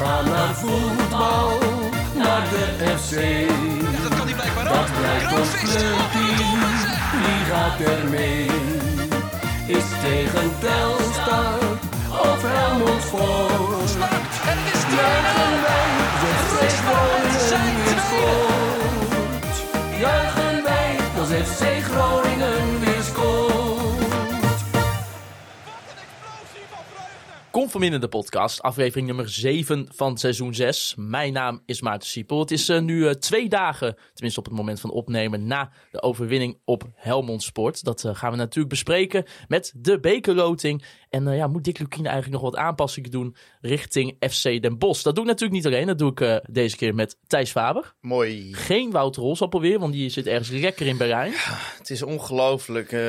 gaan naar voetbal, naar de FC. Dat kan hij blijkbaar Dat blijkt ons clubteam, wie gaat er mee? Is tegen Telstar of Helmond het is Juichen wij, de Conforminder de podcast, aflevering nummer 7 van seizoen 6. Mijn naam is Maarten Siepel. Het is eh, nu eh, twee dagen, tenminste op het moment van opnemen, na de overwinning op Helmond Sport. Dat eh, gaan we natuurlijk bespreken met de bekerloting. En eh, ja, moet Dick Lukien eigenlijk nog wat aanpassingen doen richting FC Den Bosch? Dat doe ik natuurlijk niet alleen, dat doe ik eh, deze keer met Thijs Faber. Mooi. Geen Wouter Rolsappel weer, want die zit ergens lekker in Berlijn. Het is ongelooflijk eh,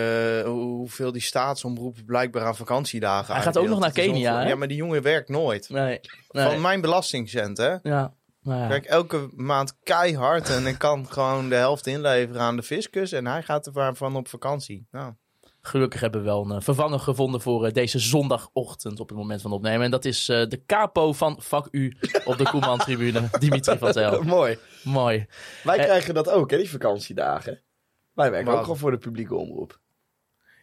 hoe- hoeveel die staatsomroepen blijkbaar aan vakantiedagen Hij gaat ook nog naar Kenia? Ja, maar die jongen werkt nooit. Nee, nee. Van mijn belastingcent, hè? Ja, nou ja. Kijk, elke maand keihard en ik kan gewoon de helft inleveren aan de fiscus en hij gaat er waarvan op vakantie. Nou, Gelukkig hebben we wel een eh, vervanger gevonden voor eh, deze zondagochtend op het moment van opnemen. En dat is eh, de capo van vak U op de Koeman-tribune, Dimitri van Tel. Mooi. Mooi. Wij krijgen dat ook, hè, die vakantiedagen. Wij werken ook gewoon voor de publieke omroep.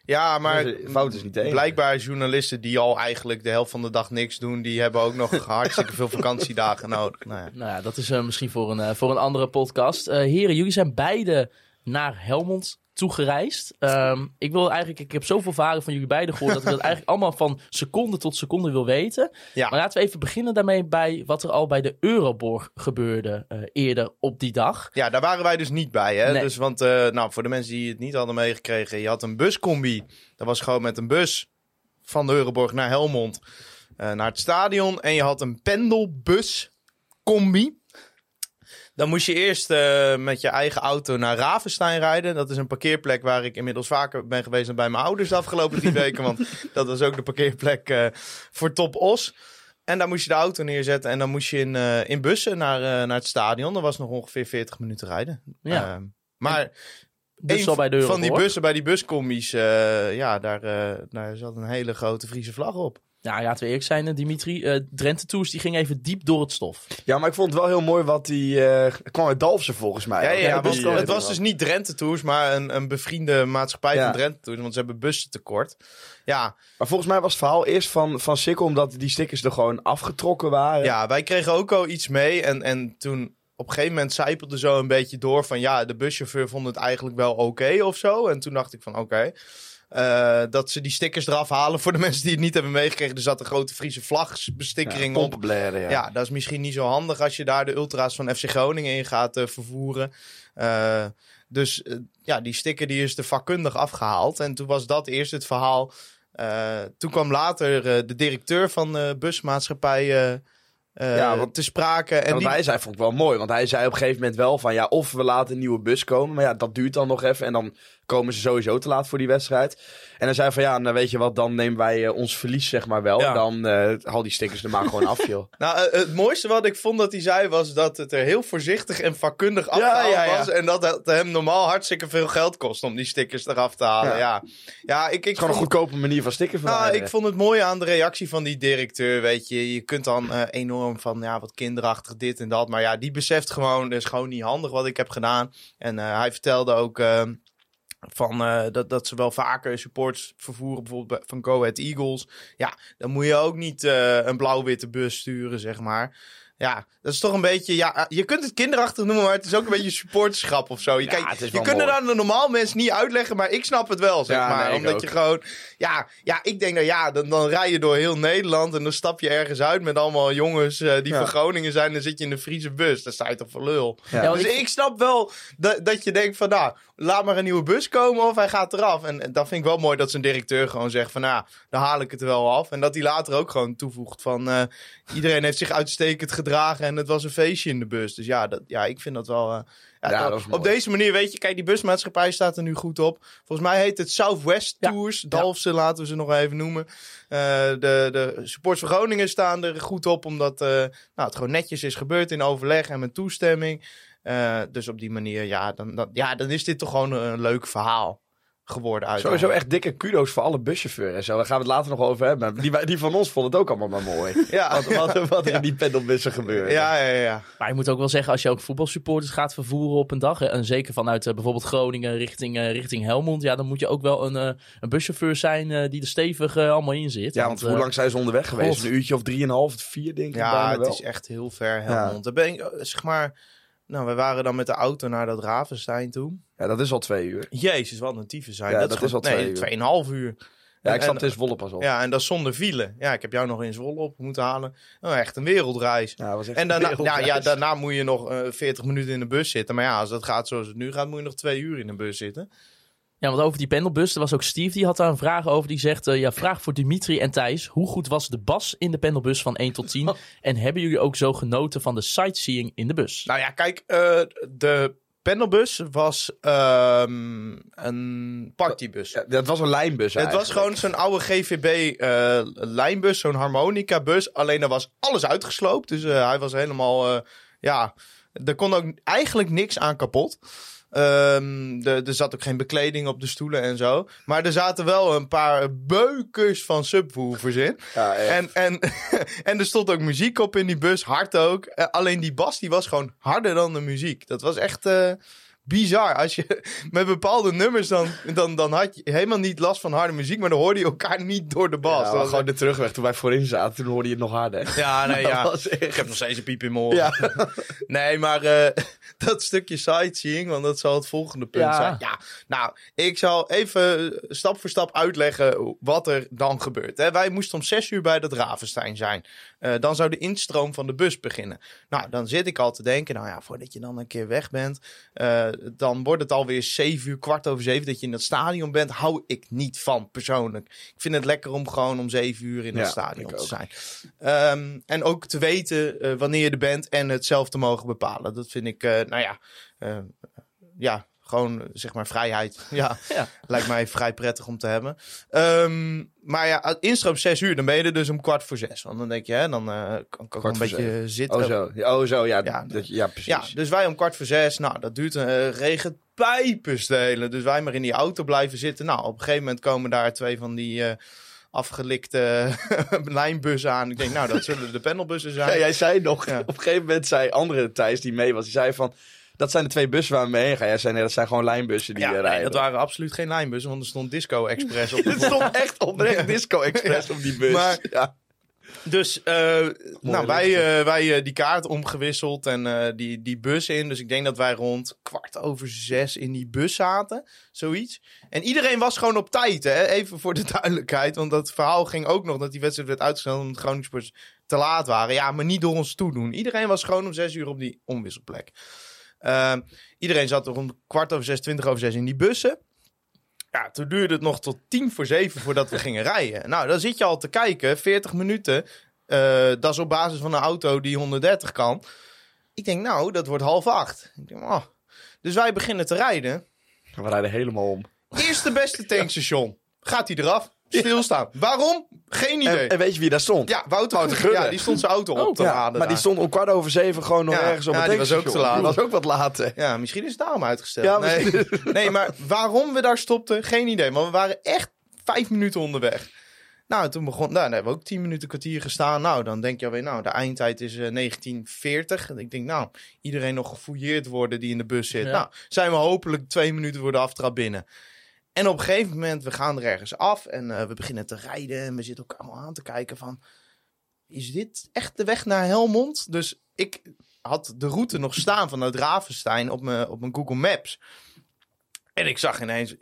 ja, maar fout is niet één. blijkbaar journalisten die al eigenlijk de helft van de dag niks doen, die hebben ook nog hartstikke veel vakantiedagen nodig. Nou ja. Nou ja, dat is eh, misschien voor een, voor een andere podcast. Eh, heren, jullie zijn beide naar Helmond toegereisd. Ehm, ik wil eigenlijk, ik heb zoveel vragen van jullie beiden gehoord dat ik dat eigenlijk allemaal van seconde tot seconde wil weten. Ja. Maar laten we even beginnen daarmee bij wat er al bij de Euroborg gebeurde eh, eerder op die dag. Ja, daar waren wij dus niet bij. Hè? Nee. Dus, want eh, nou, voor de mensen die het niet hadden meegekregen, je had een buscombi. Dat was gewoon met een bus van de Euroborg naar Helmond eh, naar het stadion. En je had een pendelbuscombi. Dan moest je eerst eh, met je eigen auto naar Ravenstein rijden. Dat is een parkeerplek waar ik inmiddels vaker ben geweest dan bij mijn ouders de afgelopen tien weken. Want dat was ook de parkeerplek eh, voor Top Os. En daar moest je de auto neerzetten en dan moest je in, eh, in bussen naar, naar het stadion. Dat was nog ongeveer 40 minuten rijden. Ja. Ehm, maar Dus een al bij de van die bussen, bij die buscombi's, ja, daar, daar zat een hele grote Friese vlag op. Ja, laten we eerlijk zijn, eh, Dimitri. eh Drenthe Tours die ging even diep door het stof. Ja, maar ik vond het wel heel mooi wat die... eh kwam uit Dalfsen volgens mij. Ja, ja, het was dus niet Drenthe Tours, maar een, een bevriende maatschappij Ja. van Drenthe Tours. Want ze hebben bussen tekort. Ja, Maar volgens mij was het verhaal eerst van, van Sikkel omdat die stickers er gewoon afgetrokken waren. ja, wij kregen ook al iets mee. En, en toen op een gegeven moment zijpelde zo een beetje door van... Ja, de buschauffeur vond het eigenlijk wel oké of zo. En toen dacht ik van oké. Eh, dat ze die stickers eraf halen voor de mensen die het niet hebben meegekregen. Er zat een grote Friese vlagbestikkering op. pompenblaren, ja. Ja. dat is misschien niet zo handig als je daar de ultra's van FC Groningen in gaat eh, vervoeren. Eh, dus ja, die sticker die is er vakkundig afgehaald. En toen was dat eerst het verhaal. Toen kwam later de directeur van de busmaatschappij Ja, want- te sprake. En die, hij zei vond ik wel mooi. Want hij zei op een gegeven moment wel van ja, of we laten een nieuwe bus komen. Maar ja, dat duurt dan nog even. En dan komen ze sowieso te laat voor die wedstrijd. En hij zei van ja, nou weet je wat, dan nemen wij eh, ons verlies zeg maar wel. Ja. Dan eh haal die stickers er maar gewoon af, joh. Nou, eh, het mooiste wat ik vond dat hij zei was dat het er heel voorzichtig en vakkundig afgehaald ja, ja. was. En dat het hem normaal hartstikke veel geld kost om die stickers eraf te halen. Ja, Ja. ja. ik, ik Het is gewoon een goedkope manier van stickers Nou, ik vond het mooi aan de reactie van die directeur. Weet je, je kunt dan enorm van ja, wat kinderachtig dit en dat. Maar ja, die beseft gewoon, het is gewoon niet handig wat ik heb gedaan. En eh, hij vertelde ook eh, van eh, dat, dat ze wel vaker supports vervoeren, bijvoorbeeld bij- van Go Ahead Eagles. Ja, dan moet je ook niet eh, een blauw-witte bus sturen, zeg maar. Ja, dat is toch een beetje. Ja, eh, je kunt het kinderachtig noemen, maar het is ook een beetje supporterschap of zo. Je, Ja, je kunt het aan de normaal mens niet uitleggen, maar ik snap het wel, zeg Ja, maar. nee, omdat ook. je gewoon. Ja, ja, ik denk dat ja, dan, dan rij je door heel Nederland en dan stap je ergens uit met allemaal jongens eh, die Ja. van Groningen zijn. Dan zit je in de Friese bus. Dan sta je toch voor lul. Dus ik... snap wel dat, dat je denkt van nou, laat maar een nieuwe bus komen of hij gaat eraf. En, en dat vind ik wel mooi dat zijn directeur gewoon zegt van nou, dan haal ik het er wel af. En dat hij later ook gewoon toevoegt van eh, iedereen heeft zich uitstekend gedragen en het was een feestje in de bus. Dus ja, dat, ja ik vind dat wel... eh, ja, dat- op deze manier, weet je, kijk, die busmaatschappij staat er nu goed op. Volgens mij heet het Southwest Ja. Tours. Dalfsen laten we ze nog even noemen. Eh, de, de supports van Groningen staan er goed op, omdat eh, nou, het gewoon netjes is gebeurd in overleg en met toestemming. Eh, dus op die manier, ja dan, dan, ja, dan is dit toch gewoon een leuk verhaal. Geworden uit. Sowieso echt dikke kudo's voor alle buschauffeurs en zo. Daar gaan we het later nog over hebben. Die, die van ons vonden het ook allemaal maar mooi. Ja. Wat, wat, wat er in die pendelbussen gebeurt. Ja, ja, ja. Maar je moet ook wel zeggen, als je ook voetbalsupporters gaat vervoeren op een dag, hè, en zeker vanuit eh, bijvoorbeeld Groningen richting, eh, richting Helmond, ja, dan moet je ook wel een, eh, een buschauffeur zijn eh, die er stevig allemaal in zit. Ja, want hoe lang zijn ze onderweg geweest? God. Een uurtje of drieënhalf, vier denk ik Ja, het wel. is echt heel ver Helmond. Dan ben ik, zeg maar... Nou, we waren dan met de auto naar dat Ravenstein toe. Ja, dat is al twee uur. Jezus, wat een tyfus zijn. Ja, dat, dat is is al twee nee, uur. tweeënhalf uur. Ja, ik snap het is Zwolle pas op. Ja, en dat zonder file. Ja, ik heb jou nog in Zwolle op moeten halen. Oh, echt een wereldreis. Ja, was echt En daarna, een nou, ja, wereldreis. daarna moet je nog eh 40 minuten in de bus zitten. Maar ja, als dat gaat zoals het nu gaat, moet je nog twee uur in de bus zitten. Ja, want over die pendelbus, er was ook Steve, die had daar een vraag over. Die zegt, eh, ja, vraag voor Dimitri en Thijs. Hoe goed was de bas in de pendelbus van 1 tot 10? En hebben jullie ook zo genoten van de sightseeing in de bus? Nou ja, kijk, eh, de pendelbus was ehm, een partybus. Ja, dat was een lijnbus Het was gewoon zo'n oude GVB-lijnbus, zo'n harmonica-bus. Alleen er was alles uitgesloopt. Dus eh, hij was helemaal, eh, ja, er kon ook eigenlijk niks aan kapot. Ehm, de- er zat ook geen bekleding op de stoelen en zo. Maar er zaten wel een paar beukers van subwoofers in. Ja. En, en, en er stond ook muziek op in die bus, hard ook. Eh, alleen die bas die was gewoon harder dan de muziek. Dat was echt eh, bizar. Als je met bepaalde nummers dan, dan, dan had je helemaal niet last van harde muziek, maar dan hoorde je elkaar niet door de bas. Ja, Dat maar was gewoon de terugweg toen wij voorin zaten, toen hoorde je het nog harder. ja, nee, Dat ja. echt- Ik heb nog steeds een piep in mijn. Ja. Nee, maar eh, dat stukje sightseeing, want dat zal het volgende punt Ja. zijn. Ja, nou, ik zal even eh, stap voor stap uitleggen wat er dan gebeurt. Hè. Wij moesten om zes uur bij dat Ravenstein zijn. Eh, dan zou de instroom van de bus beginnen. Nou, dan zit ik al te denken, nou ja, voordat je dan een keer weg bent, eh, dan wordt het alweer zeven uur, kwart over zeven, dat je in dat stadion bent. Hou ik niet van, persoonlijk. Ik vind het lekker om gewoon om zeven uur in het Ja, stadion te zijn. Ehm, en ook te weten eh, wanneer je er bent en het zelf te mogen bepalen. Dat vind ik, nou ja, ja, gewoon eh, zeg maar vrijheid. Ja, Ja. lijkt mij vrij prettig om te hebben. Ehm, maar ja, instroom 6 uur, dan ben je er dus om kwart voor zes. Want dan denk je, hè, dan eh, kan ik ook een beetje zitten. Oh zo, ja, oh, zo ja, Ja, dat, ja precies. Ja, dus wij om kwart voor zes. Nou, dat duurt een uh, regent pijpenstelen. Dus wij maar in die auto blijven zitten. Nou, op een gegeven moment komen daar twee van die eh, afgelikte lijnbussen aan. Ik denk, nou, dat zullen de panelbussen zijn. Ja, jij zei nog, Ja. op een gegeven moment zei andere Thijs die mee was, die zei van, dat zijn de twee bussen waar we mee heen gaan. Jij zei nee, dat zijn gewoon lijnbussen die Ja, eh, nee, rijden. dat waren absoluut geen lijnbussen, want er stond Disco Express op. Het stond echt oprecht Disco Express op die bus. Maar- ja. Dus uh, nou, wij, uh, wij uh, die kaart omgewisseld en die, die bus in. Dus ik denk dat wij rond kwart over zes in die bus zaten. Zoiets. En iedereen was gewoon op tijd, hè? even voor de duidelijkheid. Want dat verhaal ging ook nog dat die wedstrijd werd uitgesteld omdat Groningspors te laat waren. Ja, maar niet door ons toedoen. Iedereen was gewoon om zes uur op die omwisselplek. Uh, iedereen zat er rond kwart over zes, twintig over zes in die bussen. Ja, toen duurde het nog tot tien voor zeven voordat we gingen rijden. Nou, dan zit je al te kijken, 40 minuten. Uh, dat is op basis van een auto die 130 kan. Ik denk, nou, dat wordt half acht. Ik denk, oh. Dus wij beginnen te rijden. We rijden helemaal om. Eerste beste tankstation. Gaat hij eraf? Stilstaan. Waarom? Geen idee. En, en, weet je wie daar stond? Ja, Wouter, Wouter Gudde. Ja, die stond zijn auto op Oh, te ja, laden. maar die stond om kwart over zeven gewoon nog Ja, ergens op ja, het die was ook te laat. Die was ook wat later. Ja, misschien is het daarom uitgesteld. Ja, nee. nee, maar waarom we daar stopten, geen idee. Maar we waren echt vijf minuten onderweg. Nou, toen begon, nou, dan hebben we ook tien minuten kwartier gestaan. Nou, dan denk je alweer, nou, de eindtijd is uh, 1940. En ik denk, nou, iedereen nog gefouilleerd worden die in de bus zit. Ja. Nou, zijn we hopelijk twee minuten voor de aftrap binnen. En op een gegeven moment, we gaan er ergens af en uh, we beginnen te rijden. En we zitten elkaar allemaal aan te kijken van, is dit echt de weg naar Helmond? Dus ik had de route nog staan vanuit Ravenstein op mijn, op mijn Google Maps. En ik zag ineens,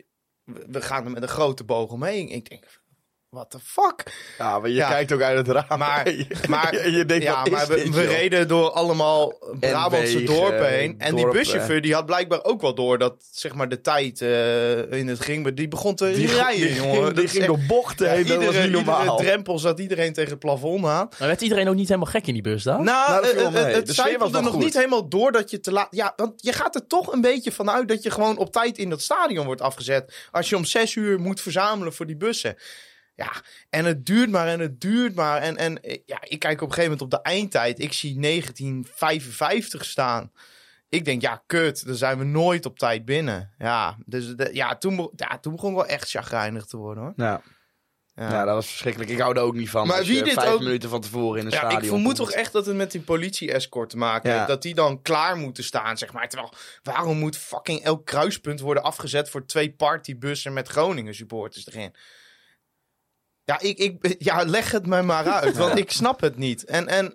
we we gaan er met een grote boog omheen. Ik denk, what the fuck? Ja, maar je Ja. kijkt ook uit het raam. Maar, maar, je, je denkt, ja, maar we, we reden door allemaal Brabantse wegen, dorpen heen. En die buschauffeur die had blijkbaar ook wel door dat zeg maar, de tijd eh, in het ging. Maar die begon te Die, rijden, die, jongen. ging, die ging door bochten ja, heen, dat was iedere, niet normaal. iedere drempel zat iedereen tegen het plafond aan. Maar werd iedereen ook niet helemaal gek in die bus dan? Nou, Nou, eh, eh, het was zijpelde wel nog goed. niet helemaal door dat je te laat... Ja, want je gaat er toch een beetje vanuit dat je gewoon op tijd in dat stadion wordt afgezet. Als je om zes uur moet verzamelen voor die bussen. Ja, en het duurt maar en het duurt maar. En, en eh, ja, ik kijk op een gegeven moment op de eindtijd. Ik zie 1955 staan. ik denk, ja, kut, dan zijn we nooit op tijd binnen. Ja, dus de- ja, toen, ja, toen begon ik wel echt chagrijnig te worden hoor. Ja. Ja. Ja. dat was verschrikkelijk. Ik hou er ook niet van. Maar wie dit vijf ook- minuten van tevoren in een Ja, stadion ik vermoed komt. toch echt dat het met die politie-escort te maken Ja. heeft. Dat die dan klaar moeten staan, zeg maar. Terwijl, waarom moet fucking elk kruispunt worden afgezet voor twee partybussen met Groningen supporters erin? Ja, ik, ik, ja, leg het me maar uit, want ik snap het niet. En, en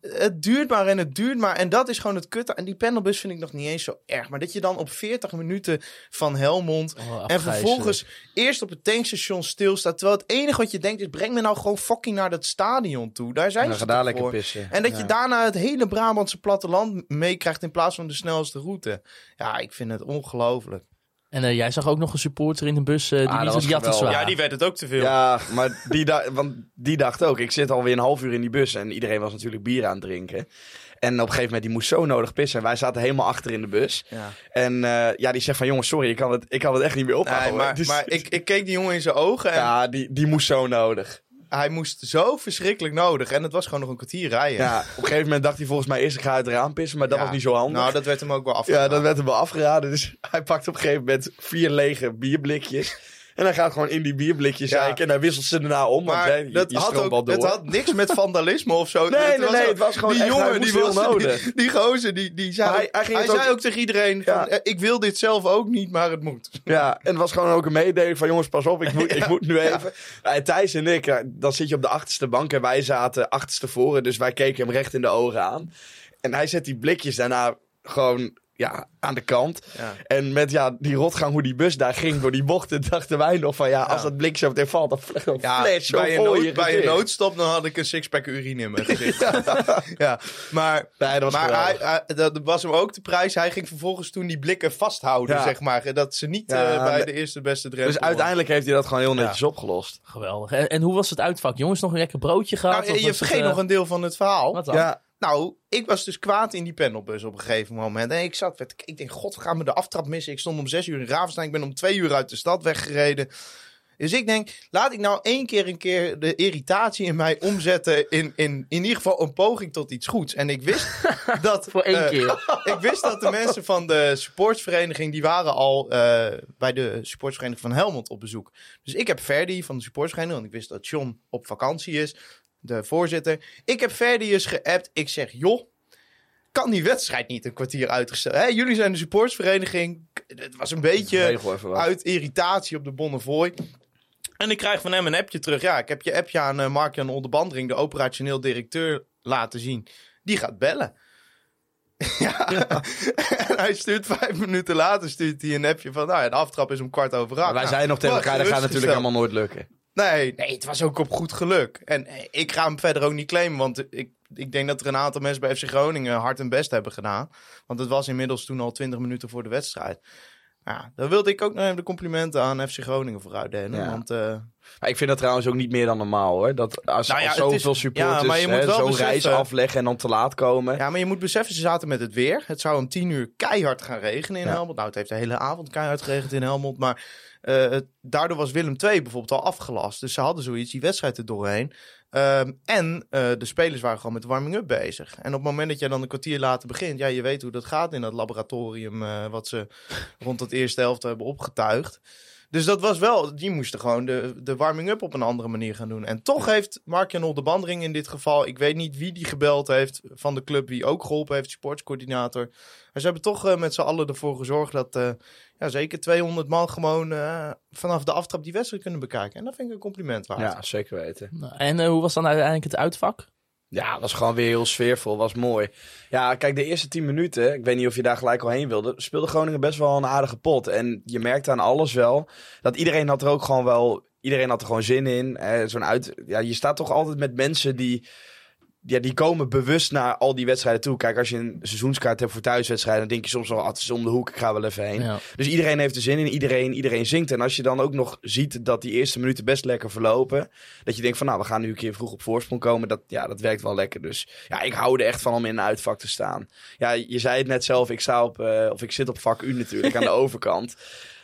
het duurt maar en het duurt maar. En dat is gewoon het kutte. En die panelbus vind ik nog niet eens zo erg. Maar dat je dan op 40 minuten van Helmond Oh, en vervolgens eerst op het tankstation stilstaat. Terwijl het enige wat je denkt is: breng me nou gewoon fucking naar dat stadion toe. Daar zijn ze daar toch lekker voor. pissen. En dat je daarna het hele Brabantse platteland meekrijgt in plaats van de snelste route. Ja, ik vind het ongelooflijk. En eh, jij zag ook nog een supporter in de bus. eh, die, Ah, zwaar. Ja, die werd het ook te veel. Ja, maar die, da- want die dacht ook. Ik zit alweer een half uur in die bus en iedereen was natuurlijk bier aan het drinken. En op een gegeven moment, die moest zo nodig pissen. En wij zaten helemaal achter in de bus. Ja. En eh, ja, die zegt van, jongens, sorry, ik kan het, ik kan het echt niet meer ophouden. Nee, maar, Dus- maar ik, ik keek die jongen in zijn ogen en Ja, die, die moest zo nodig. Hij moest zo verschrikkelijk nodig. En het was gewoon nog een kwartier rijden. Ja, op een gegeven moment dacht hij volgens mij eerst, ik ga uit het raam pissen. Maar dat Ja. was niet zo handig. Nou, dat werd hem ook wel Ja, afgedaan. dat werd hem wel afgeraden. Dus hij pakt op een gegeven moment vier lege bierblikjes. En hij gaat gewoon in die bierblikjes Ja. zeiken. En hij wisselt ze daarna om. want Maar hè, dat je had, ook, het had niks met vandalisme of zo. Nee, Het nee, nee, ook- het was gewoon die echt, hij jongen, die, was, nodig. die, die gozer, die, die zei, Maar hij- hij ging hij zei ook- tegen iedereen van, Ja. eh, ik wil dit zelf ook niet, maar het moet. Ja, en het was gewoon ook een mededeling van jongens, pas op, ik moet, ik moet nu even. Ja, Thijs en ik, ja, dan zit je op de achterste bank en wij zaten achterste voren. Dus wij keken hem recht in de ogen aan. En hij zet die blikjes daarna gewoon ja, aan de kant. Ja. En met ja, die rotgang hoe die bus daar ging door die bochten, dachten wij nog van ja, als dat blik zo meteen valt, dan vliegt een Ja, flash bij, een nood, je bij een noodstop dan had ik een sixpack urine in mijn gezicht. ja. maar, Nee, dat was maar hij, dat was hem ook de prijs. Hij ging vervolgens toen die blikken vasthouden, Ja. zeg maar. Dat ze niet Ja, eh, bij de eerste beste Drenthe Dus uiteindelijk heeft hij dat gewoon heel netjes opgelost. Geweldig. En, en hoe was het uitvak? Jongens, nog een lekker broodje gehad? Nou, Of je vergeet het, eh, nog een deel van het verhaal. Wat dan? Ja, Nou, ik was dus kwaad in die panelbus op een gegeven moment. En ik zat, werd- ik denk, god, gaan we de aftrap missen? Ik stond om zes uur in Ravenstein. Ik ben om twee uur uit de stad weggereden. Dus ik denk, laat ik nou één keer een keer de irritatie in mij omzetten in, in, in ieder geval een poging tot iets goeds. En ik wist dat... Voor één eh, keer. ik wist dat de mensen van de supportsvereniging, die waren al eh, bij de supportsvereniging van Helmond op bezoek. Dus ik heb Verdi van de supportsvereniging, want ik wist dat John op vakantie is, de voorzitter. Ik heb Verdi eens geappt. Ik zeg, joh, kan die wedstrijd niet een kwartier uitgesteld? Hè, jullie zijn de supportsvereniging. Het was een beetje uit irritatie op de Bonnefoy. En ik krijg van hem een appje terug. Ja, ik heb je appje aan eh, Mark-Jan Onderbandering, de operationeel directeur, laten zien. Die gaat bellen. ja. en hij stuurt vijf minuten later stuurt hij een appje van... Nou ja, de aftrap is om kwart over acht. Maar wij Nou, zeiden nog tegen elkaar, dat gaat natuurlijk helemaal nooit lukken. Nee, nee, het was ook op goed geluk. En eh, ik ga hem verder ook niet claimen, want ik, ik denk dat er een aantal mensen bij FC Groningen hard hun best hebben gedaan. Want het was inmiddels toen al 20 minuten voor de wedstrijd. Ja, daar wilde ik ook nog even de complimenten aan FC Groningen voor uitdelen. Ja. Want eh, ik vind dat trouwens ook niet meer dan normaal hoor. Dat als, Nou ja, als zoveel is- supporters ja, maar je moet hè, wel zo'n beseffen- reis afleggen en dan te laat komen. ja, maar je moet beseffen, ze zaten met het weer. Het zou om 10 uur keihard gaan regenen in. Helmond. Nou, het heeft de hele avond keihard geregend in Helmond. Maar eh, daardoor was Willem II bijvoorbeeld al afgelast. Dus ze hadden zoiets, die wedstrijd er doorheen. Ehm, en eh, de spelers waren gewoon met warming-up bezig. En op het moment dat jij dan een kwartier later begint, ja, je weet hoe dat gaat in dat laboratorium eh, wat ze rond het eerste helft hebben opgetuigd. Dus dat was wel, die moesten gewoon de, de warming-up op een andere manier gaan doen. En toch heeft Mark-Jan de Bandering in dit geval, ik weet niet wie die gebeld heeft van de club, wie ook geholpen heeft, sportscoördinator. Maar ze hebben toch eh, met z'n allen ervoor gezorgd dat eh, ja, zeker 200 man gewoon eh, vanaf de aftrap die wedstrijd kunnen bekijken. En dat vind ik een compliment waard. Ja, zeker weten. Nou, En hoe was dan uiteindelijk het uitvak? Ja, was gewoon weer heel sfeervol, was mooi. Ja, kijk, de eerste 10 minuten, ik weet niet of je daar gelijk al heen wilde, speelde Groningen best wel een aardige pot. En je merkte aan alles wel dat iedereen had er ook gewoon wel, iedereen had er gewoon zin in. Eh, Zo'n uit, ja, je staat toch altijd met mensen die, ja, die komen bewust naar al die wedstrijden toe. Kijk, als je een seizoenskaart hebt voor thuiswedstrijden, dan denk je soms wel, ah, het is om de hoek, ik ga wel even heen. Ja. Dus iedereen heeft er zin in, iedereen, iedereen zingt. En als je dan ook nog ziet dat die eerste minuten best lekker verlopen. Dat je denkt van nou, we gaan nu een keer vroeg op voorsprong komen. Dat, ja, dat werkt wel lekker. Dus ja, ik hou er echt van om in een uitvak te staan. Ja, je zei het net zelf, ik, sta op, eh, of ik zit op vak U natuurlijk aan de overkant.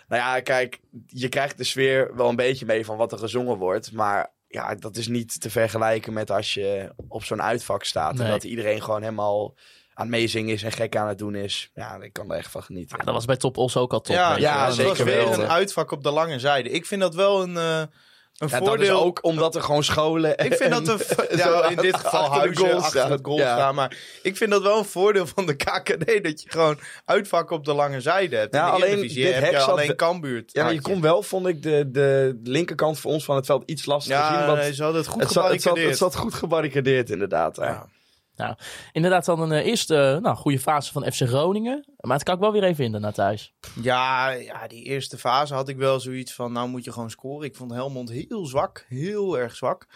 Nou ja, kijk, je krijgt de sfeer wel een beetje mee van wat er gezongen wordt. Maar ja, dat is niet te vergelijken met als je op zo'n uitvak staat. Nee. En dat iedereen gewoon helemaal aan het meezingen is en gek aan het doen is. Ja, ik kan er echt van genieten. Ja, dat was bij Top Os ook al top. Ja, weet je ja, wel. het was zeker weer wel. een uitvak op de lange zijde. Ik vind dat wel een, eh, een Ja, dat is voordeel. ook omdat er gewoon scholen. Ik vind dat en- een, ja, in dit geval achter de huizen goal achter het goal Ja. staan. Maar ik vind dat wel een voordeel van de KKD. Dat je gewoon uitvakken op de lange zijde hebt. Ja, in de alleen dit heb je alleen Kambuurt. Ja, je kon wel, vond ik, de, de linkerkant voor ons van het veld iets lastiger zien. Ja, Want nee, ze hadden het goed het, zat, het, zat, gebarricadeerd. het zat goed gebarricadeerd, inderdaad. Ja. Nou, inderdaad dan een eh, eerste nou, goede fase van FC Groningen. Maar het kan ik wel weer even vinden naar thuis. Ja, ja, die eerste fase had ik wel zoiets van, nou moet je gewoon scoren. Ik vond Helmond heel zwak, heel erg zwak.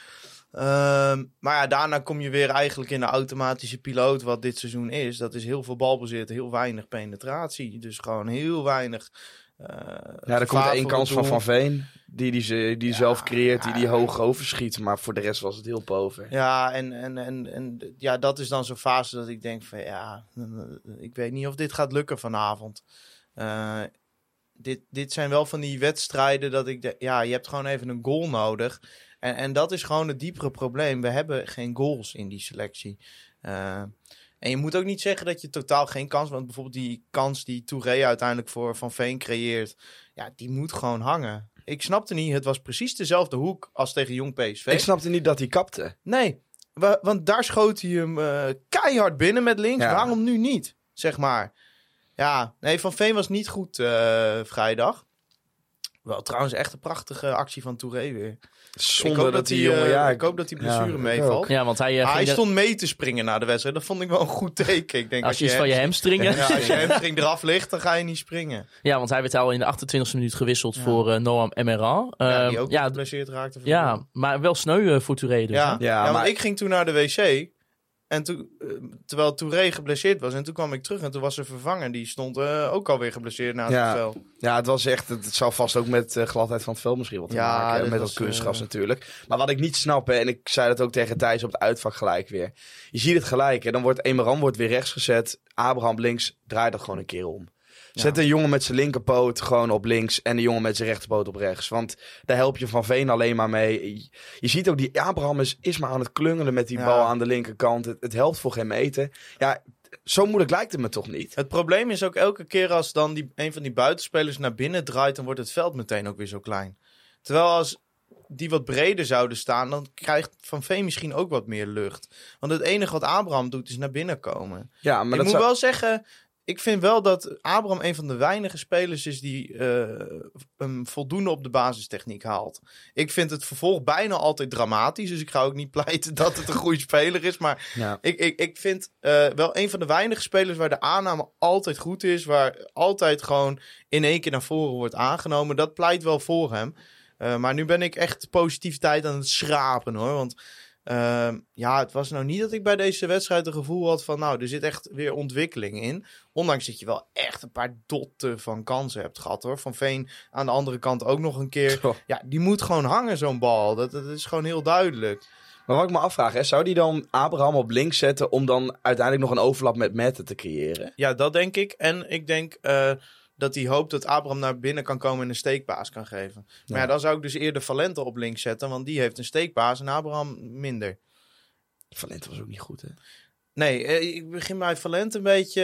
Ehm, maar ja, daarna kom je weer eigenlijk in de automatische piloot wat dit seizoen is. Dat is heel veel balbezit, heel weinig penetratie. Dus gewoon heel weinig... eh, Ja, er komt één kans van. Van Veen, die, die, ze, die zelf creëert, die die hoog overschiet. Maar voor de rest was het heel pover. Ja, en, en, en, en ja, dat is dan zo'n fase dat ik denk van ja, ik weet niet of dit gaat lukken vanavond. Eh, dit, dit zijn wel van die wedstrijden dat ik, de, ja, je hebt gewoon even een goal nodig. En, en dat is gewoon het diepere probleem. We hebben geen goals in die selectie. Eh, en je moet ook niet zeggen dat je totaal geen kans, want bijvoorbeeld die kans die Touré uiteindelijk voor Van Veen creëert, ja, die moet gewoon hangen. Ik snapte niet, het was precies dezelfde hoek als tegen Jong PSV. Ik snapte niet dat hij kapte. Nee, wa- want daar schoot hij hem eh, keihard binnen met links. Ja. Waarom nu niet, zeg maar? Ja, nee, Van Veen was niet goed eh, vrijdag. Wel trouwens echt een prachtige actie van Touré weer. Zonder ik hoop dat, die hij, jongen... eh, Ja, ik hoop dat die blessure ja, meevalt. ook. Ja, want hij, eh, Ah, hij stond mee te springen na de wedstrijd. Dat vond ik wel een goed teken. Ik denk, als je iets van je hamstringen. ja, als je hamstring eraf ligt, dan ga je niet springen. Ja, want hij werd al in de 28e minuut gewisseld Ja. voor eh, Noam Emmeran. Ja, Ehm, die ook ja, geblesseerd raakte. ja, maar wel sneu voor Touré dus. Ja, maar- ik ging toen naar de wc. En toen, eh, terwijl Touré geblesseerd was. En toen kwam ik terug en toen was er vervanger. Die stond eh, ook alweer geblesseerd naast Ja. het veld. Ja, het was echt. Het, het zou vast ook met eh, gladheid van het veld misschien wat te Ja, maken hebben. dit Met was, dat kunstgras natuurlijk. Maar wat ik niet snap, hè, en ik zei dat ook tegen Thijs op het uitvak gelijk weer. Je ziet het gelijk. Hè, dan wordt Emeran wordt weer rechts gezet. Abraham links. Draai dat gewoon een keer om. Zet een jongen met zijn linkerpoot gewoon op links. En de jongen met zijn rechterpoot op rechts. Want daar help je Van Veen alleen maar mee. Je, ziet ook, die Abraham is, is maar aan het klungelen met die bal aan de linkerkant. Het, het helpt voor geen meter. Ja, zo moeilijk lijkt het me toch niet? Het probleem is ook elke keer als dan die, een van die buitenspelers naar binnen draait. Dan wordt het veld meteen ook weer zo klein. Terwijl als die wat breder zouden staan. Dan krijgt Van Veen misschien ook wat meer lucht. Want het enige wat Abraham doet is naar binnen komen. Ja, maar ik dat moet zou- wel zeggen, ik vind wel dat Abraham een van de weinige spelers is die eh, hem voldoende op de basistechniek haalt. Ik vind het vervolg bijna altijd dramatisch, dus ik ga ook niet pleiten dat het een goede speler is. Maar Ja. ik, ik, ik vind eh, wel een van de weinige spelers waar de aanname altijd goed is, waar altijd gewoon in één keer naar voren wordt aangenomen. Dat pleit wel voor hem. Eh, maar nu ben ik echt positiviteit aan het schrapen hoor. Want Ehm, ja, het was nou niet dat ik bij deze wedstrijd het gevoel had van, nou, er zit echt weer ontwikkeling in. Ondanks dat je wel echt een paar dotten van kansen hebt gehad hoor. Van Veen aan de andere kant ook nog een keer. Oh. Ja, die moet gewoon hangen, zo'n bal. Dat, dat is gewoon heel duidelijk. Maar wat ik me afvraag, hè, zou die dan Abraham op links zetten om dan uiteindelijk nog een overlap met Mette te creëren? Ja, dat denk ik. En ik denk eh, dat hij hoopt dat Abraham naar binnen kan komen en een steekpaas kan geven. Maar ja. Dan zou ik dus eerder Valente op links zetten, want die heeft een steekpaas en Abraham minder. Valente was ook niet goed, hè? Nee, eh, ik begin bij Valente een beetje.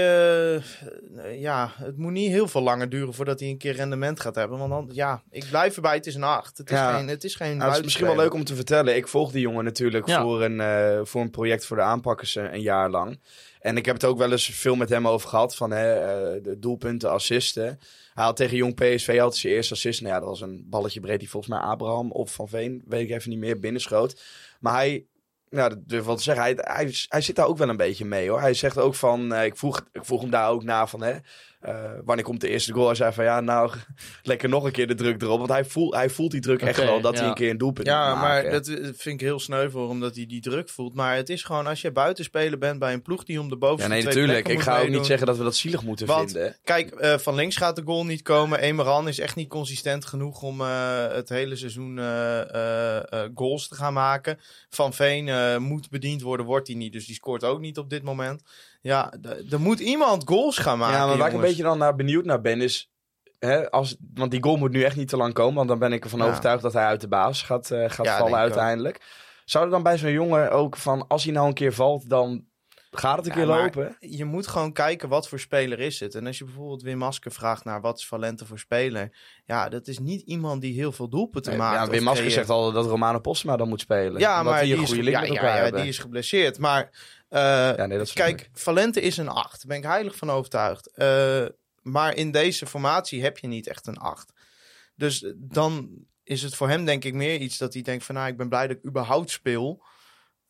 eh, ja, het moet niet heel veel langer duren voordat hij een keer rendement gaat hebben. Want dan, ja, ik blijf erbij. Het is een 8. Het is Ja. geen. Het is geen Nou, het is misschien wel leuk om te vertellen. Ik volg die jongen natuurlijk Ja. voor, een, eh, voor een project voor de aanpakkers eh, een jaar lang. En ik heb het ook wel eens veel met hem over gehad. Van hè, eh, de doelpunten, assisten. Hij had tegen Jong PSV altijd zijn eerste assist. Nou ja, dat was een balletje breed die volgens mij Abraham of Van Veen, weet ik even niet meer, binnenschoot. Maar hij, nou, dat durf wel te zeggen, hij, hij, hij zit daar ook wel een beetje mee hoor. Hij zegt ook van, eh, ik, vroeg, ik vroeg hem daar ook na van, hè, wanneer komt de eerste goal? Hij zei van, ja, nou, lekker nog een keer de druk erop. Want hij voelt, hij voelt die druk echt wel, dat ja. hij een keer een doelpunt Ja, maar dat eh, vind ik heel sneu voor hem dat hij die druk voelt. Maar het is gewoon als je buitenspeler bent bij een ploeg die om de bovenste Ja, nee, natuurlijk. Ik ga ook niet zeggen dat we dat zielig moeten Want- vinden. Kijk, eh, van links gaat de goal niet komen. Emeran is echt niet consistent genoeg om eh, het hele seizoen eh, eh, eh, goals te gaan maken. Van Veen eh, moet bediend worden, wordt hij niet. Dus die scoort ook niet op dit moment. Ja, er moet iemand goals gaan maken. ja, maar waar ik een beetje dan naar benieuwd naar ben is... hè, als, want die goal moet nu echt niet te lang komen. Want dan ben ik ervan Ja. overtuigd dat hij uit de baas gaat, eh, gaat Ja, vallen ook. uiteindelijk. Zou er dan bij zo'n jongen ook van, als hij nou een keer valt, dan gaat het een keer lopen? Je moet gewoon kijken wat voor speler is het. En als je bijvoorbeeld Wim Masker vraagt naar wat is Valente voor speler. Ja, dat is niet iemand die heel veel doelpunten maakt. ja, Wim Masker creëert. zegt al dat Romano Postma dan moet spelen. Ja, maar die is, ja, die is geblesseerd. Maar Ja, nee, dat snap kijk. Valente is een 8. Daar ben ik heilig van overtuigd. Eh, maar in deze formatie heb je niet echt een 8. Dus eh, dan is het voor hem denk ik meer iets dat hij denkt van... nou, ik ben blij dat ik überhaupt speel.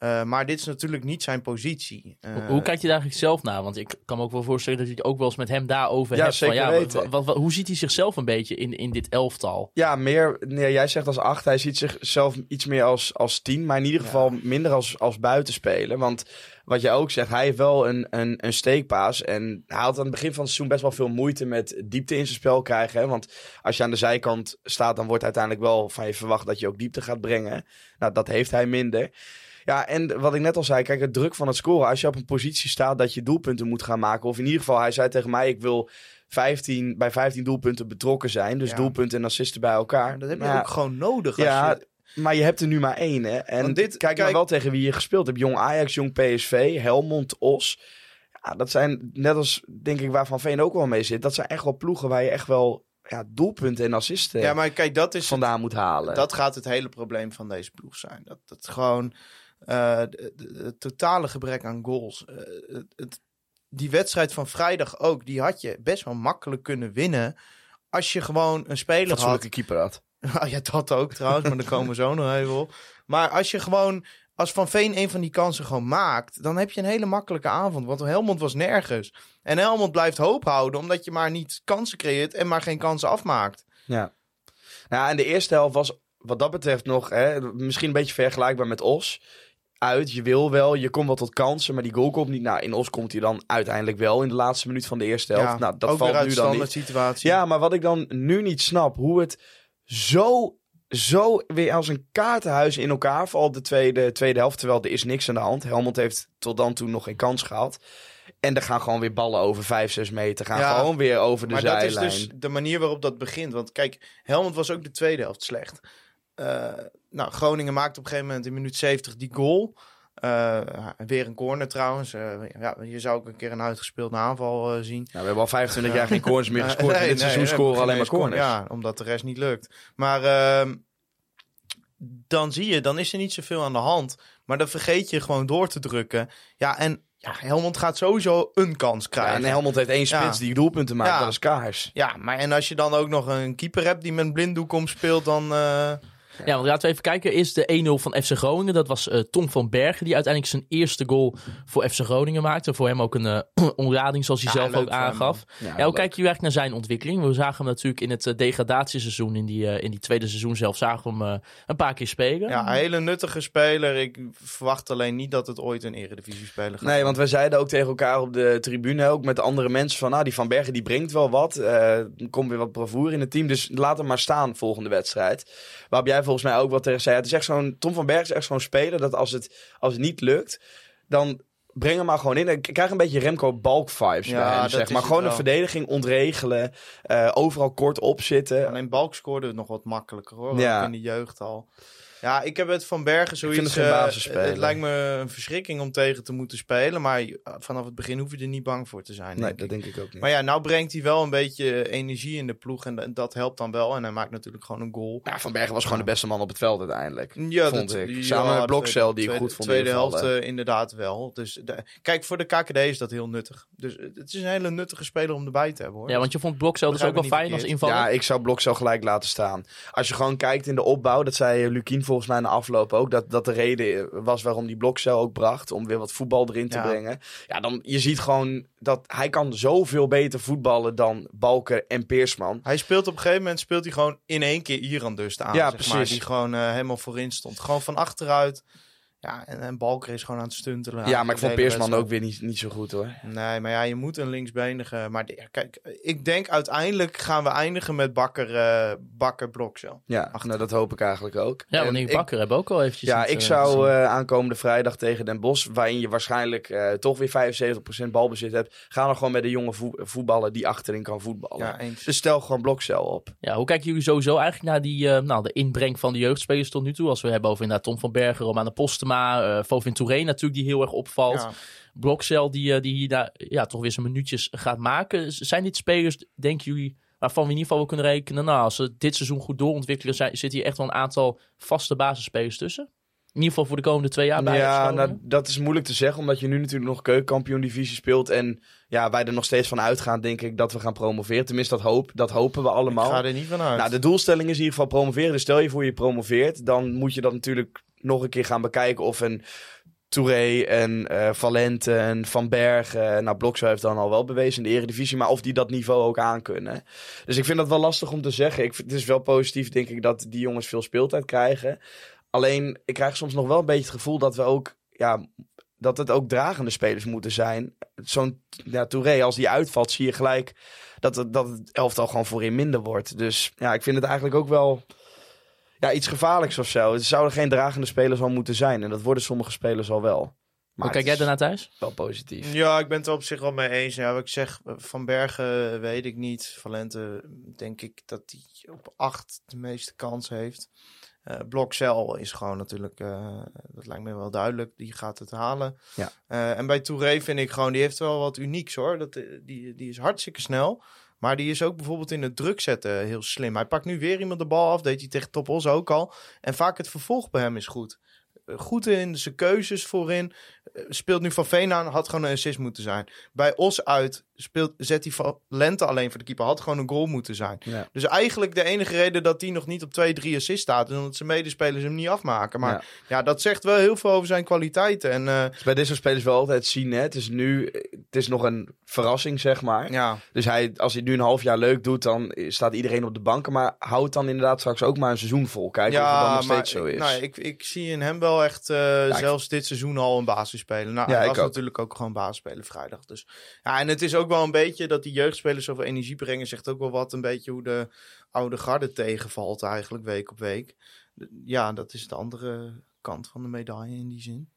Eh, maar dit is natuurlijk niet zijn positie. Eh, Hoe- Hoe kijk je daar eigenlijk zelf naar? Want ik kan me ook wel voorstellen dat je het ook wel eens met hem daarover Ja, hebt. van, zeker ja, weten. wat- wat- wat- hoe ziet hij zichzelf een beetje in, in dit elftal? Ja, meer, nee, jij zegt als acht. Hij ziet zichzelf iets meer als, als tien. Maar in ieder geval minder als, als buitenspeler. Want wat je ook zegt, hij heeft wel een, een, een steekpaas. En hij had aan het begin van het seizoen best wel veel moeite met diepte in zijn spel krijgen. Hè? Want als je aan de zijkant staat, dan wordt uiteindelijk wel van je verwacht dat je ook diepte gaat brengen. Nou, dat heeft hij minder. Ja, en wat ik net al zei, kijk, het druk van het scoren. Als je op een positie staat dat je doelpunten moet gaan maken. Of in ieder geval, hij zei tegen mij, ik wil 15, bij 15 doelpunten betrokken zijn. Dus Ja. doelpunten en assisten bij elkaar. dat heb je Maar ja, ook gewoon nodig. Als ja, je, maar je hebt er nu maar één, hè. En Want dit- kijk, maar kijk- wel tegen wie je gespeeld hebt. Jong Ajax, Jong PSV, Helmond, Os. Ja, dat zijn, net als, denk ik, waar Van Veen ook wel mee zit. Dat zijn echt wel ploegen waar je echt wel ja, doelpunten en assisten ja, maar kijk, dat is vandaan moet halen. Dat gaat het hele probleem van deze ploeg zijn. Dat het gewoon het totale gebrek aan goals. Eh, het, die wedstrijd van vrijdag ook, die had je best wel makkelijk kunnen winnen. Als je gewoon een speler had. fatsoenlijke keeper had. Nou ja, dat ook trouwens, maar daar komen we zo nog even op. Maar als je gewoon, als Van Veen een van die kansen gewoon maakt, dan heb je een hele makkelijke avond. Want Helmond was nergens. En Helmond blijft hoop houden, omdat je maar niet kansen creëert en maar geen kansen afmaakt. Ja. Nou, en de eerste helft was wat dat betreft nog hè, misschien een beetje vergelijkbaar met Os. Uit, je wil wel, je komt wel tot kansen, maar die goal komt niet. Nou, in Os komt hij dan uiteindelijk wel in de laatste minuut van de eerste helft. nou, dat ook valt nu dan niet. situatie. Ja, maar wat ik dan nu niet snap, hoe het zo, zo weer als een kaartenhuis in elkaar valt de tweede, tweede helft. Terwijl er is niks aan de hand. Helmond heeft tot dan toe nog geen kans gehad. En er gaan gewoon weer ballen over 5, 6 meter. Gaan Ja, gewoon weer over de maar zijlijn. dat is dus de manier waarop dat begint. Want kijk, Helmond was ook de tweede helft slecht. Eh, nou, Groningen maakt op een gegeven moment in minuut 70 die goal. Eh, weer een corner trouwens. Eh, ja, je zou ook een keer een uitgespeelde aanval zien. Nou, we hebben al 25 jaar geen corners meer gescoord. Nee, en dit nee, seizoen scoren alleen maar corners. Ja, omdat de rest niet lukt. Maar ehm, dan zie je, dan is er niet zoveel aan de hand. Maar dan vergeet je gewoon door te drukken. Ja, en ja, Helmond gaat sowieso een kans Ja, krijgen. en Helmond heeft één spits Ja. die doelpunten maakt. Ja. Dat is Kaars. Ja, maar en als je dan ook nog een keeper hebt die met een blinddoek omspeelt, dan... Ja, want laten we even kijken. Is de 1-0 van FC Groningen. Dat was eh, Tom van Bergen die uiteindelijk zijn eerste goal voor FC Groningen maakte. Voor hem ook een eh onlading zoals hij Ja, zelf ook aangaf. Ja, Ja, hoe kijken jullie eigenlijk naar zijn ontwikkeling? We zagen hem natuurlijk in het eh, degradatieseizoen, in die, in die tweede seizoen zelf, zagen we hem eh, een paar keer spelen. ja, een hele nuttige speler. Ik verwacht alleen niet dat het ooit een eredivisie-speler gaat Nee, want wij zeiden ook tegen elkaar op de tribune, ook met andere mensen, van nou, die Van Bergen die brengt wel wat. Eh, er komt weer wat bravoure in het team, dus laat hem maar staan volgende wedstrijd. Waarop jij volgens mij ook wel tegen zei, het is echt zo'n, Tom van Bergen is echt zo'n speler dat als het, als het niet lukt, dan breng hem maar gewoon in. Ik krijg een beetje Remco Balk vibes Ja, bij hem, dat zeg maar. Gewoon een verdediging ontregelen, eh, overal kort opzitten. Alleen Balk scoorde het nog wat makkelijker hoor. Ja. In de jeugd al. Ja, ik heb het van Bergen zoiets. vind het geen eh, het lijkt me een verschrikking om tegen te moeten spelen. Maar je- vanaf het begin hoef je er niet bang voor te zijn. Nee, denk dat ik. denk ik ook niet. Maar ja, nou brengt hij wel een beetje energie in de ploeg. En dat- helpt dan wel. En hij maakt natuurlijk gewoon een goal. Ja, Van Bergen was gewoon de beste man op het veld uiteindelijk. Ja, vond dat, ik. ja, Samen met Blokcel, die ik goed vond Tweede helft eh, inderdaad wel. Dus de- kijk, voor de KKD is dat heel nuttig. Dus eh, het is een hele nuttige speler om erbij te hebben hoor. Ja, want je vond Blokcel dus ook wel fijn als invaller. Ja, ik zou Blokcel gelijk laten staan. Als je gewoon kijkt in de opbouw, dat zei Lukien volgens mij de afloop ook, dat, dat de reden was waarom die Blokcel ook bracht, om weer wat voetbal erin te Ja. brengen. Ja, dan je ziet gewoon dat hij kan zoveel beter voetballen dan Balker en Peersman. Hij speelt op een gegeven moment speelt hij gewoon in één keer Iran dus aan. Ja, zeg Maar, precies. die gewoon eh, helemaal voorin stond. Gewoon van achteruit. Ja, en, en Balker is gewoon aan het stuntelen. Ja, maar ik de vond Peersman ook weer niet, niet zo goed hoor. Nee, maar ja, je moet een linksbenige. Maar de- kijk, ik denk uiteindelijk gaan we eindigen met Bakker, eh Bakker Blokcel. Ja, nou, dat hoop ik eigenlijk ook. Ja, En want ik- Bakker hebben we ook al eventjes Ja, ik eh, zou eh, aankomende vrijdag tegen Den Bosch, waarin je waarschijnlijk eh, toch weer 75% balbezit hebt, gaan we gewoon met de jonge vo- voetballer die achterin kan voetballen. Ja, eens. Dus stel gewoon blokcel op. Ja, hoe kijken jullie sowieso eigenlijk naar die, eh, nou, de inbreng van de jeugdspelers tot nu toe? Als we hebben over inderdaad Tom van Bergen, Romane Postema, eh Fovin Touré natuurlijk die heel erg opvalt. Ja. Blokcel die, eh, die hier daar, ja, toch weer zijn minuutjes gaat maken. Zijn dit spelers, denken jullie, waarvan we in ieder geval wel kunnen rekenen, nou, als ze dit seizoen goed doorontwikkelen, zijn, zit hier echt wel een aantal vaste basisspelers tussen? In ieder geval voor de komende twee jaar bij ja, nou, dat is moeilijk te zeggen, omdat je nu natuurlijk nog keukenkampioen divisie speelt. En ja, wij er nog steeds van uitgaan, denk ik, dat we gaan promoveren. Tenminste, dat, hoop, dat hopen we Ik allemaal. ga er niet van uit. Nou, de doelstelling is in ieder geval promoveren. Dus stel je voor je promoveert, dan moet je dat natuurlijk nog een keer gaan bekijken of een Touré en eh, Valente en Van Bergen. Nou, Blokzo heeft dan al wel bewezen in de eredivisie, maar of die dat niveau ook aankunnen. Dus ik vind dat wel lastig om te zeggen. Ik, het is wel positief, denk ik, dat die jongens veel speeltijd krijgen. Alleen, ik krijg soms nog wel een beetje het gevoel dat we ook, ja, dat het ook dragende spelers moeten zijn. Zo'n ja, Touré, als die uitvalt, zie je gelijk dat het, dat het elftal gewoon voorin minder wordt. Dus ja, ik vind het eigenlijk ook wel ja, iets gevaarlijks of zo. Het zouden geen dragende spelers al moeten zijn. En dat worden sommige spelers al wel. Maar Hoe kijk jij daarnaar thuis? wel positief. Ja, ik ben het er op zich wel mee eens. Ja, wat ik zeg, Van Bergen weet ik niet. Valente denk ik dat hij op acht de meeste kans heeft. Eh Blokcel is gewoon natuurlijk, eh, dat lijkt me wel duidelijk, die gaat het halen. Ja. Eh, en bij Touré vind ik gewoon, die heeft wel wat unieks hoor. Dat, die, die is hartstikke snel. Maar die is ook bijvoorbeeld in het druk zetten heel slim. Hij pakt nu weer iemand de bal af, deed hij tegen Top Os ook al. En vaak het vervolg bij hem is goed. Eh, Goed in zijn keuzes voorin. Eh, Speelt nu Van Veen aan, had gewoon een assist moeten zijn. Bij Os uit speelt, zet hij Van Lente alleen voor de keeper. Had gewoon een goal moeten zijn. Ja. Dus eigenlijk de enige reden dat hij nog niet op 2, 3 assists staat... is omdat zijn medespelers hem niet afmaken. Maar Ja. ja, dat zegt wel heel veel over zijn kwaliteiten. En Dus bij dit soort spelers wel altijd zien. Hè? Het is nu het is nog een verrassing, zeg maar. ja, Dus hij, als hij nu een half jaar leuk doet, dan staat iedereen op de banken. Maar houdt dan inderdaad straks ook maar een seizoen vol. Kijken of het dan nog steeds zo ik- is. Nou, ik, ik zie in hem wel echt eh, zelfs dit seizoen al een basis spelen. Nou, Ja, hij ik was ook. natuurlijk ook gewoon basis spelen vrijdag. Dus. Ja, en het is ook wel een beetje dat die jeugdspelers zoveel energie brengen. Zegt ook wel wat een beetje hoe de oude garde tegenvalt eigenlijk week op week. Ja, dat is de andere kant van de medaille in die zin.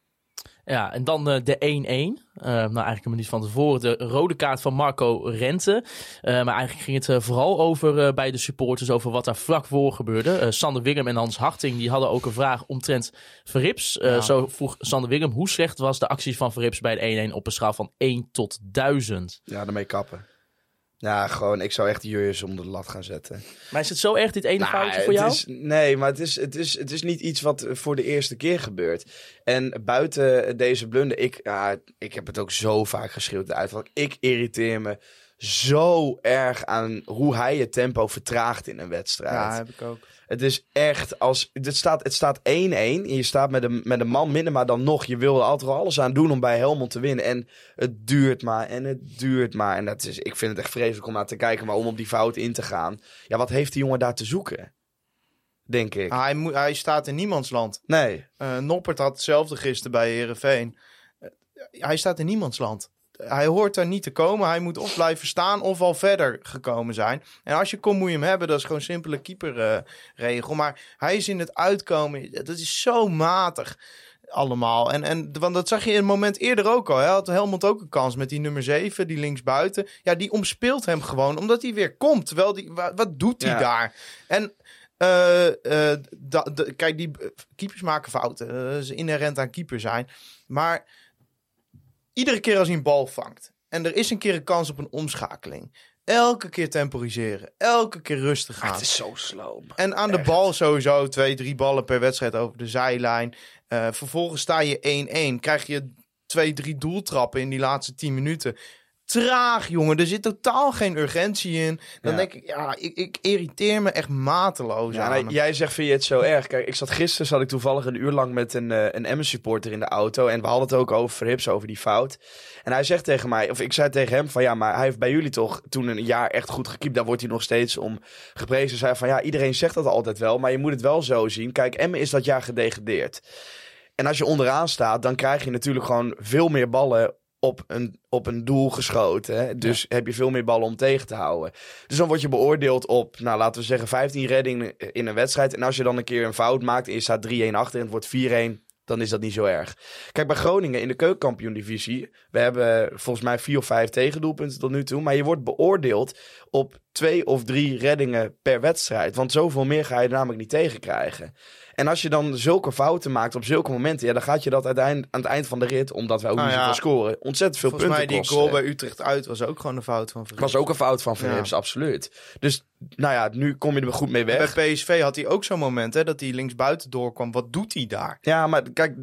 Ja, en dan eh, de 1-1. Eh, nou, eigenlijk een minuut van tevoren. De rode kaart van Marco Rente. Eh, maar eigenlijk ging het vooral over eh, bij de supporters, over wat daar vlak voor gebeurde. Sander Willem en Hans Harting die hadden ook een vraag omtrent Verrips. Eh, Ja. Zo vroeg Sander Willem, hoe slecht was de actie van Verrips bij de 1-1 op een schaal van 1 tot 1000? Ja, daarmee kappen. Ja, gewoon, ik zou echt de jurjes onder de lat gaan zetten. Maar is het zo erg, dit ene Nou, foutje voor jou? Is, nee, maar het is, het, is, het is niet iets wat voor de eerste keer gebeurt. En buiten deze blunder, ik, ja, ik heb het ook zo vaak geschreeuwd uit. Want ik irriteer me zo erg aan hoe hij het tempo vertraagt in een wedstrijd. Ja, heb ik ook. Het is echt als. Het staat, het staat 1-1. En je staat met een, met een man minder, maar dan nog. Je wil er altijd wel alles aan doen om bij Helmond te winnen. En het duurt maar en het duurt maar. En dat is, ik vind het echt vreselijk om naar te kijken. Maar om op die fout in te gaan. Ja, wat heeft die jongen daar te zoeken? Denk ik. Hij, moet, hij staat in niemands land. Nee. Eh, Noppert had hetzelfde gisteren bij Herenveen. hij staat in niemands land. Hij hoort daar niet te komen. Hij moet of blijven staan of al verder gekomen zijn. En als je komt, moet je hem hebben. Dat is gewoon simpele keeperregel. maar hij is in het uitkomen. Dat is zo matig allemaal. En, en, want dat zag je in een moment eerder ook al. Hij had Helmond ook een kans met die nummer 7, die linksbuiten. Ja, die omspeelt hem gewoon, omdat hij weer komt. Terwijl die, wa- wat doet hij Ja. daar? En eh, eh, da- kijk, die eh, keepers maken fouten. Dat is inherent aan keeper zijn. Maar iedere keer als hij een bal vangt en er is een keer een kans op een omschakeling. Elke keer temporiseren. Elke keer rustig gaan. Het is zo sloom. En aan de bal sowieso twee, drie ballen per wedstrijd over de zijlijn. Eh, vervolgens sta je 1-1. Krijg je twee, drie doeltrappen in die laatste 10 minuten. Traag, jongen. Er zit totaal geen urgentie in. Dan Ja. denk ik, ja, ik, ik irriteer me echt mateloos Ja, nou, jij zegt, vind je het zo erg? Kijk, ik zat gisteren zat ik toevallig een uur lang met een, eh, een Emmen supporter in de auto. En we hadden het ook over Verhips, over die fout. En hij zegt tegen mij, of ik zei tegen hem van ja, maar hij heeft bij jullie toch toen een jaar echt goed gekiept. Daar wordt hij nog steeds om geprezen. Zei van ja, iedereen zegt dat altijd wel, maar je moet het wel zo zien. Kijk, Emmen is dat jaar gedegradeerd. En als je onderaan staat, dan krijg je natuurlijk gewoon veel meer ballen op een, op een doel geschoten. Hè? Dus heb je veel meer ballen om tegen te houden. Dus dan word je beoordeeld op, nou laten we zeggen, 15 reddingen in een wedstrijd. En als je dan een keer een fout maakt en je staat 3-1 achter en het wordt 4-1, dan is dat niet zo erg. Kijk, bij Groningen in de keukenkampioen-divisie, we hebben volgens mij vier of vijf tegendoelpunten tot nu toe. Maar je wordt beoordeeld op twee of drie reddingen per wedstrijd. Want zoveel meer ga je namelijk niet tegenkrijgen. En als je dan zulke fouten maakt op zulke momenten, ja, dan gaat je dat uiteindelijk aan het eind van de rit, omdat wij ook Nou niet ja, scoren, ontzettend veel Volgens mij punten die kosten. goal bij Utrecht uit was ook gewoon een fout van Verrips. was ook een fout van Verrips, Ja. absoluut. Dus nou ja, nu kom je er goed mee weg. Bij PSV had hij ook zo'n moment hè, dat hij linksbuiten doorkwam. Wat doet hij daar? Ja, maar kijk,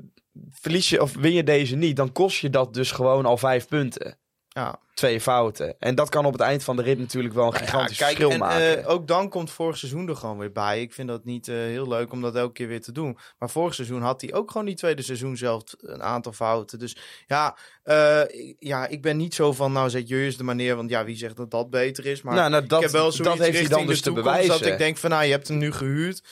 verlies je of win je deze niet, dan kost je dat dus gewoon al vijf punten. Ja, Twee fouten. En dat kan op het eind van de rit natuurlijk wel een gigantisch kijk, verschil en, maken. eh, ook dan komt vorig seizoen er gewoon weer bij. Ik vind dat niet eh, heel leuk om dat elke keer weer te doen. Maar vorig seizoen had hij ook gewoon die tweede seizoen zelf een aantal fouten. Dus ja, eh, ik- ja ik ben niet zo van, nou zet Jurjes de manier. Want ja, wie zegt dat dat beter is? Maar nou, nou, dat, ik heb wel dat zoiets heeft hij dan dus te bewijzen. Dat ik denk van, nou, je hebt hem nu gehuurd.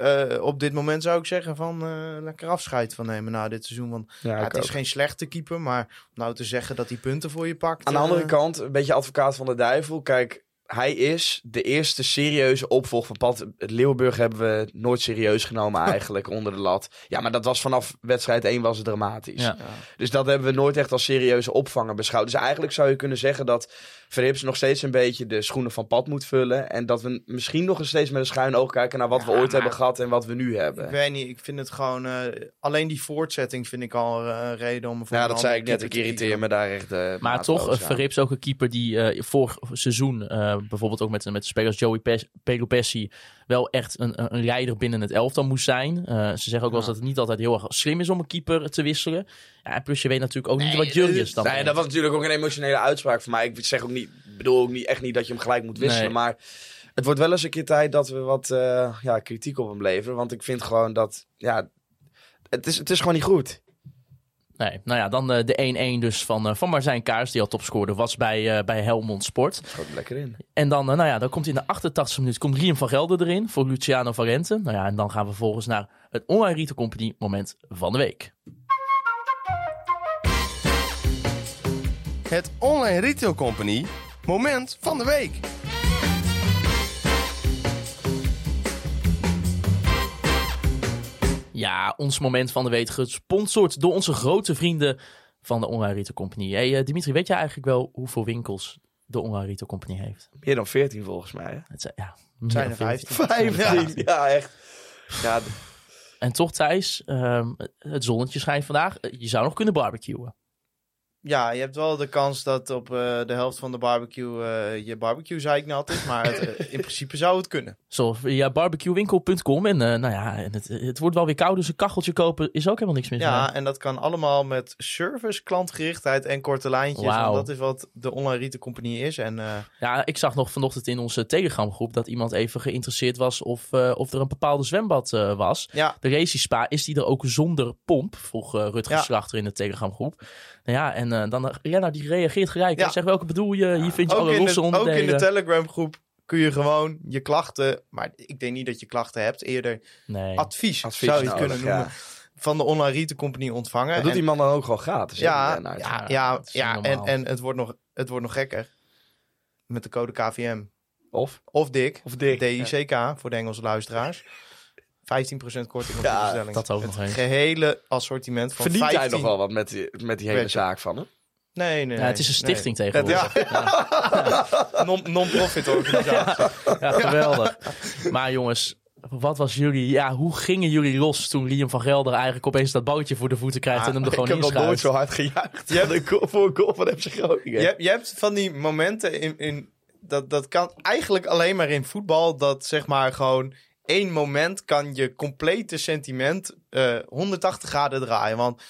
Eh, op dit moment zou ik zeggen van, eh, lekker afscheid van nemen na dit seizoen. Want ja, ja, ik het is ook. geen slechte keeper, maar om nou te zeggen dat hij punten voor je pakt. Aan de andere eh, kant, een beetje advocaat van de duivel. Kijk, hij is de eerste serieuze opvolger van Pat. Het Leeuwburg hebben we nooit serieus genomen eigenlijk onder de lat. Ja, maar dat was vanaf wedstrijd 1 was het dramatisch. Ja. Dus dat hebben we nooit echt als serieuze opvanger beschouwd. Dus eigenlijk zou je kunnen zeggen dat Verrips nog steeds een beetje de schoenen van Pat moet vullen. En dat we misschien nog eens steeds met een schuin oog kijken naar wat we ooit maar- hebben gehad en wat we nu hebben. Ik weet niet, ik vind het gewoon... eh, alleen die voortzetting vind ik al eh, een reden om... voor Ja, dat zei ik net. Ik irriteer me daar echt. eh, Maar toch. Verrips ook een keeper die eh, vorig seizoen, eh, bijvoorbeeld ook met, met spelers Joey Pes- Pelopessi, wel echt een, een leider binnen het elftal moest zijn. Eh, ze zeggen ook wel eens dat het niet altijd heel erg slim is om een keeper te wisselen. Ja, en plus je weet natuurlijk ook niet wat Julius dan Nee, dat was natuurlijk ook een emotionele uitspraak van mij. Ik zeg ook niet, bedoel ook niet, echt niet dat je hem gelijk moet wisselen. Nee. Maar het wordt wel eens een keer tijd dat we wat eh, ja, kritiek op hem leveren. Want ik vind gewoon dat, ja, het is, het is gewoon niet goed. Nee, nou ja, dan eh, de 1-1 dus van, eh, van Martijn Kaars, die al topscorer was bij, eh, bij Helmond Sport. Schoot er lekker in. En dan, nou ja, dan komt in de 88e minuut komt Riem van Gelder erin voor Luciano Valente. Nou ja, en dan gaan we vervolgens naar het Online Retail Company moment van de week. Het Online Retail Company moment van de week. Ja, ons moment van de week gesponsord door onze grote vrienden van de Online Retail Company. Hey, eh, Dimitri, weet jij eigenlijk wel hoeveel winkels de Online Retail Company heeft? Meer dan 14 volgens mij. Hè? Het zijn, ja, zijn er dan 15. 15, ja. echt. Ja, En toch, Thijs, ehm, het zonnetje schijnt vandaag. Je zou nog kunnen barbecuen. Ja, je hebt wel de kans dat op eh, de helft van de barbecue eh, je barbecue zeik nat is. Maar het, eh, in principe zou het kunnen. Zo via barbecuewinkel.com. En nou ja, het, het wordt wel weer koud, dus een kacheltje kopen is ook helemaal niks mis mee. Ja, en dat kan allemaal met service, klantgerichtheid en korte lijntjes. Want dat is wat de online retail company is. En Ja, ik zag nog vanochtend in onze Telegram groep dat iemand even geïnteresseerd was of, of er een bepaalde zwembad was. ja, De Racy Spa, is die er ook zonder pomp? Vroeg Rutger Ja. Slachter in de Telegram groep. Nou ja, en eh, dan, ja, nou, die reageert gelijk. Ja. Zegt, welke bedoel je? Hier vind je ook alle losse ook in onderdelen. de Telegram groep kun je gewoon je klachten... Maar ik denk niet dat je klachten hebt. Eerder nee. advies, Advies zou je het nodig, kunnen noemen. Van de online retail company ontvangen. dat doet En- die man dan ook gewoon gratis. Ja, eh, ja, ja, ja, niet en, en het, wordt nog, het wordt nog gekker. Met de code KVM. Of? Of DIK. Of Dick. DICK voor de Engelse luisteraars. 15% korting op Ja, de bestelling. dat ook het nog eens. gehele assortiment van Verdient 15... hij nog wel wat met die, met die hele Weet je. zaak van hem? Nee, nee, Ja, het is een nee. stichting tegenwoordig. Ja. Non- Non-profit organisatie. Ja, geweldig. Maar jongens, wat was jullie... Ja, hoe gingen jullie los toen Liam van Gelder eigenlijk opeens dat boutje voor de voeten krijgt en hem er ik gewoon heb nog nooit inschuift? zo hard gejuicht. Je hebt- Voor een goal- voor een goal van FC Groningen. Je, hebt- je hebt van die momenten in... in dat, dat kan eigenlijk alleen maar in voetbal. Dat zeg maar gewoon één moment kan je complete sentiment eh 180 graden draaien. Want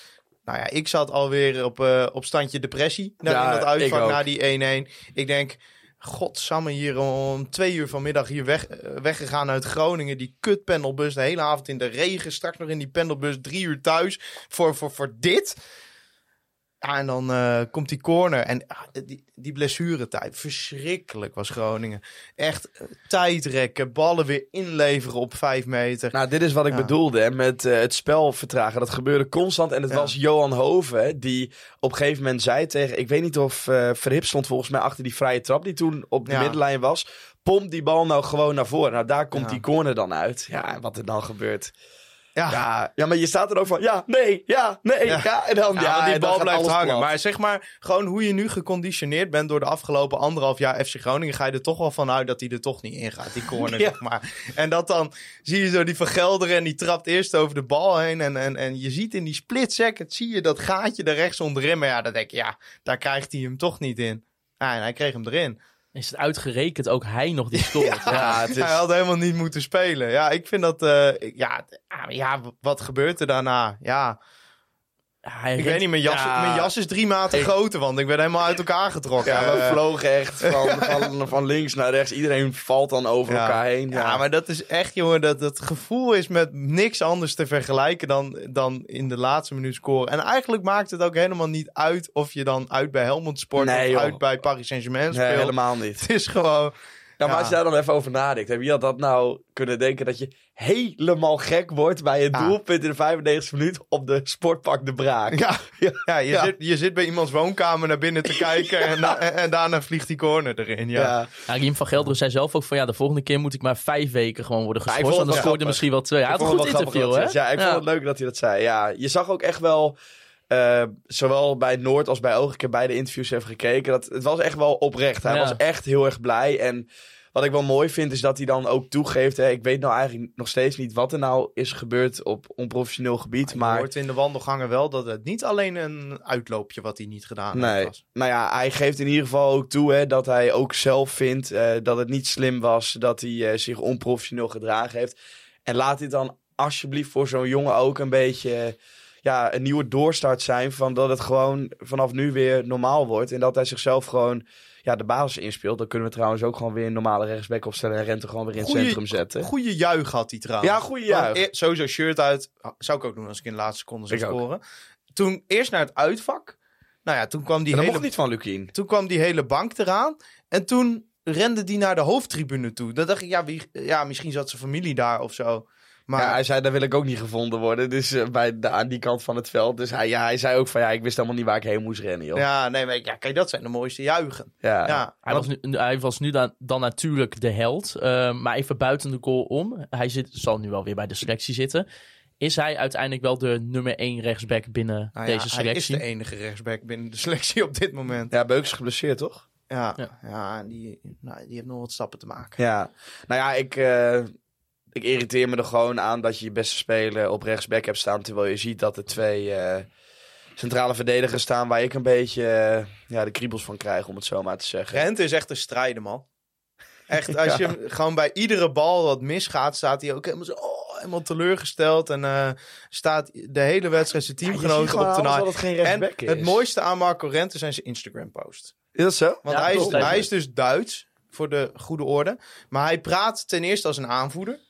nou ja, ik zat alweer op, eh, op standje depressie. Ja, in dat uitvak na die 1-1. Ik denk... Godsamme, hier om twee uur vanmiddag hier weg, eh, weggegaan uit Groningen. Die kut pendelbus, de hele avond in de regen. Straks nog in die pendelbus, drie uur thuis. Voor, voor, voor dit. Ja, en dan eh, komt die corner. En ah, die, die blessuretijd, verschrikkelijk was Groningen. Echt eh, tijdrekken, ballen weer inleveren op vijf meter. Nou, dit is wat ik Ja. bedoelde hè, met eh, het spel vertragen. Dat gebeurde constant. En het Ja. was Johan Hoven die op een gegeven moment zei tegen... Ik weet niet of Verhip stond volgens mij achter die vrije trap die toen op de middenlijn was. Pomp die bal nou gewoon naar voren. Nou, daar komt die corner dan uit. Ja, en wat er dan gebeurt. Ja, Ja, ja, maar je staat er ook van... Ja, nee, ja, nee, ja. Ja. en dan, Ja, die bal blijft hangen. plat. Maar zeg maar, gewoon hoe je nu geconditioneerd bent door de afgelopen anderhalf jaar FC Groningen, ga je er toch wel vanuit dat hij er toch niet in gaat, die corner, Ja. zeg maar. En dat dan zie je zo die vergelderen en die trapt eerst over de bal heen. En, en, en je ziet in die split second, zie je dat gaatje er rechts onderin. Maar ja, dan denk je, ja, daar krijgt hij hem toch niet in. En hij kreeg hem erin. Is het uitgerekend ook hij nog die scoort? Ja, het is... Hij had helemaal niet moeten spelen. Ja, ik vind dat, eh, ja, ja, wat gebeurt er daarna? Ja, Hij ik weet niet, mijn jas, Ja. mijn jas is drie maten Ik- groter, want ik ben helemaal uit elkaar getrokken. Ja, we Eh, vlogen echt van, van, van links naar rechts. Iedereen valt dan over Ja. elkaar heen. Ja, maar dat is echt, jongen, dat het gevoel is met niks anders te vergelijken dan, dan in de laatste minuut scoren. En eigenlijk maakt het ook helemaal niet uit of je dan uit bij Helmond Sport Nee, of joh. uit bij Paris Saint-Germain speelt. Nee, helemaal niet. Het is gewoon... Ja, maar Ja. als je daar dan even over nadenkt, heb je dat nou kunnen denken dat je helemaal gek wordt bij Ja. doelpunt in de 95e minuut op de Sportpark De Braak? Ja, ja, je, Ja. Zit, je zit bij iemands woonkamer naar binnen te kijken en, da- en, daarna vliegt die corner erin. Ja. Ja. Ja, Riem van Gelderen zei zelf ook van ja, de volgende keer moet ik maar vijf weken gewoon worden geschorst. dan scoorde grappig. misschien wel twee. Hij had een goed interview, hè? hij- Ja, ik vond het leuk dat hij dat zei. Ja, je zag ook echt wel, eh, zowel bij Noord als bij Oog, ik heb beide interviews even gekeken. Dat, het was echt wel oprecht. Hij Ja. was echt heel erg blij. En wat ik wel mooi vind, is dat hij dan ook toegeeft. Hè, ik weet nou eigenlijk nog steeds niet wat er nou is gebeurd op onprofessioneel gebied. Je Maar hoort in de wandelgangen wel dat het niet alleen een uitloopje wat hij niet gedaan Nee. heeft was. Nou ja, hij geeft in ieder geval ook toe hè, dat hij ook zelf vindt eh, dat het niet slim was. Dat hij eh, zich onprofessioneel gedragen heeft. En laat dit dan alsjeblieft voor zo'n jongen ook een beetje ja, een nieuwe doorstart zijn. Van dat het gewoon vanaf nu weer normaal wordt. En dat hij zichzelf gewoon ja, de basis inspeelt. Dan kunnen we trouwens ook gewoon weer een normale rechtsback opstellen. En Rente gewoon weer in het Goeie- centrum zetten. Goeie juich had hij trouwens. Ja, goede juich. Want e- Sowieso shirt uit. Zou ik ook doen als ik in de laatste seconde zou Ik ook. scoren. Toen eerst naar het uitvak. Nou ja, toen kwam die, hele, mocht niet van Lukien. toen kwam die hele bank eraan. En toen rende die naar de hoofdtribune toe. Dan dacht ik, ja, wie, ja misschien zat zijn familie daar of zo. Maar Ja, hij zei, daar wil ik ook niet gevonden worden. Dus eh, bij de, aan die kant van het veld. Dus hij, ja, hij zei ook van, ja, ik wist helemaal niet waar ik heen moest rennen, joh. ja, nee, maar ja, kijk, dat zijn de mooiste juichen. Ja. Ja, Hij was, nu, hij was nu dan, dan natuurlijk de held. eh, maar even buiten de goal om. Hij zit, zal nu wel weer bij de selectie zitten. Is hij uiteindelijk wel de nummer 1 rechtsback binnen Nou ja, deze hij is selectie? de enige rechtsback binnen de selectie op dit moment. Ja, Beuk is geblesseerd, toch? Ja, Ja. die, nou, die heeft nog wat stappen te maken. Ja. Nou ja, ik, eh, ik irriteer me er gewoon aan dat je je beste speler op rechtsback hebt staan. Terwijl je ziet dat er twee eh, centrale verdedigers staan waar ik een beetje eh, ja, de kriebels van krijg, om het zo maar te zeggen. Rente is echt een strijder, man. Echt, als je hem gewoon bij iedere bal wat misgaat, staat hij ook helemaal zo oh, helemaal teleurgesteld. En eh, staat de hele wedstrijd zijn teamgenoten op de het geen En is. het mooiste aan Marco Rente zijn zijn Instagram-post. Is dat zo? Want Ja, hij, is, hij is dus Duits, voor de goede orde. Maar hij praat ten eerste als een aanvoerder.